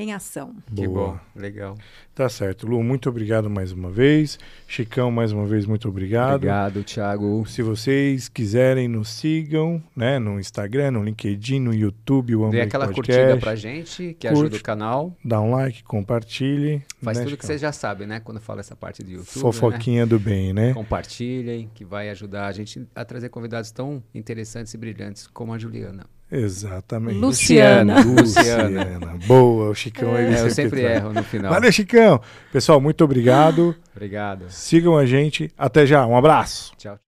em ação. Que Boa. bom, legal. Tá certo. Lu, muito obrigado mais uma vez. Chicão, mais uma vez, muito obrigado. Obrigado, Thiago. Se vocês quiserem, nos sigam, né? No Instagram, no LinkedIn, no YouTube, o Dê aquela Podcast. curtida pra gente, que Curte, ajuda o canal. Dá um like, compartilhe. Faz né, tudo Chicão? que vocês já sabem, né? Quando fala essa parte do YouTube. Fofoquinha né? do bem, né? Compartilhem, que vai ajudar a gente a trazer convidados tão interessantes e brilhantes como a Juliana. Exatamente. Luciana. Luciana. Boa, o Chicão é, Eu sempre erro no final. Valeu, Chicão. Pessoal, muito obrigado. obrigado. Sigam a gente. Até já. Um abraço. Tchau.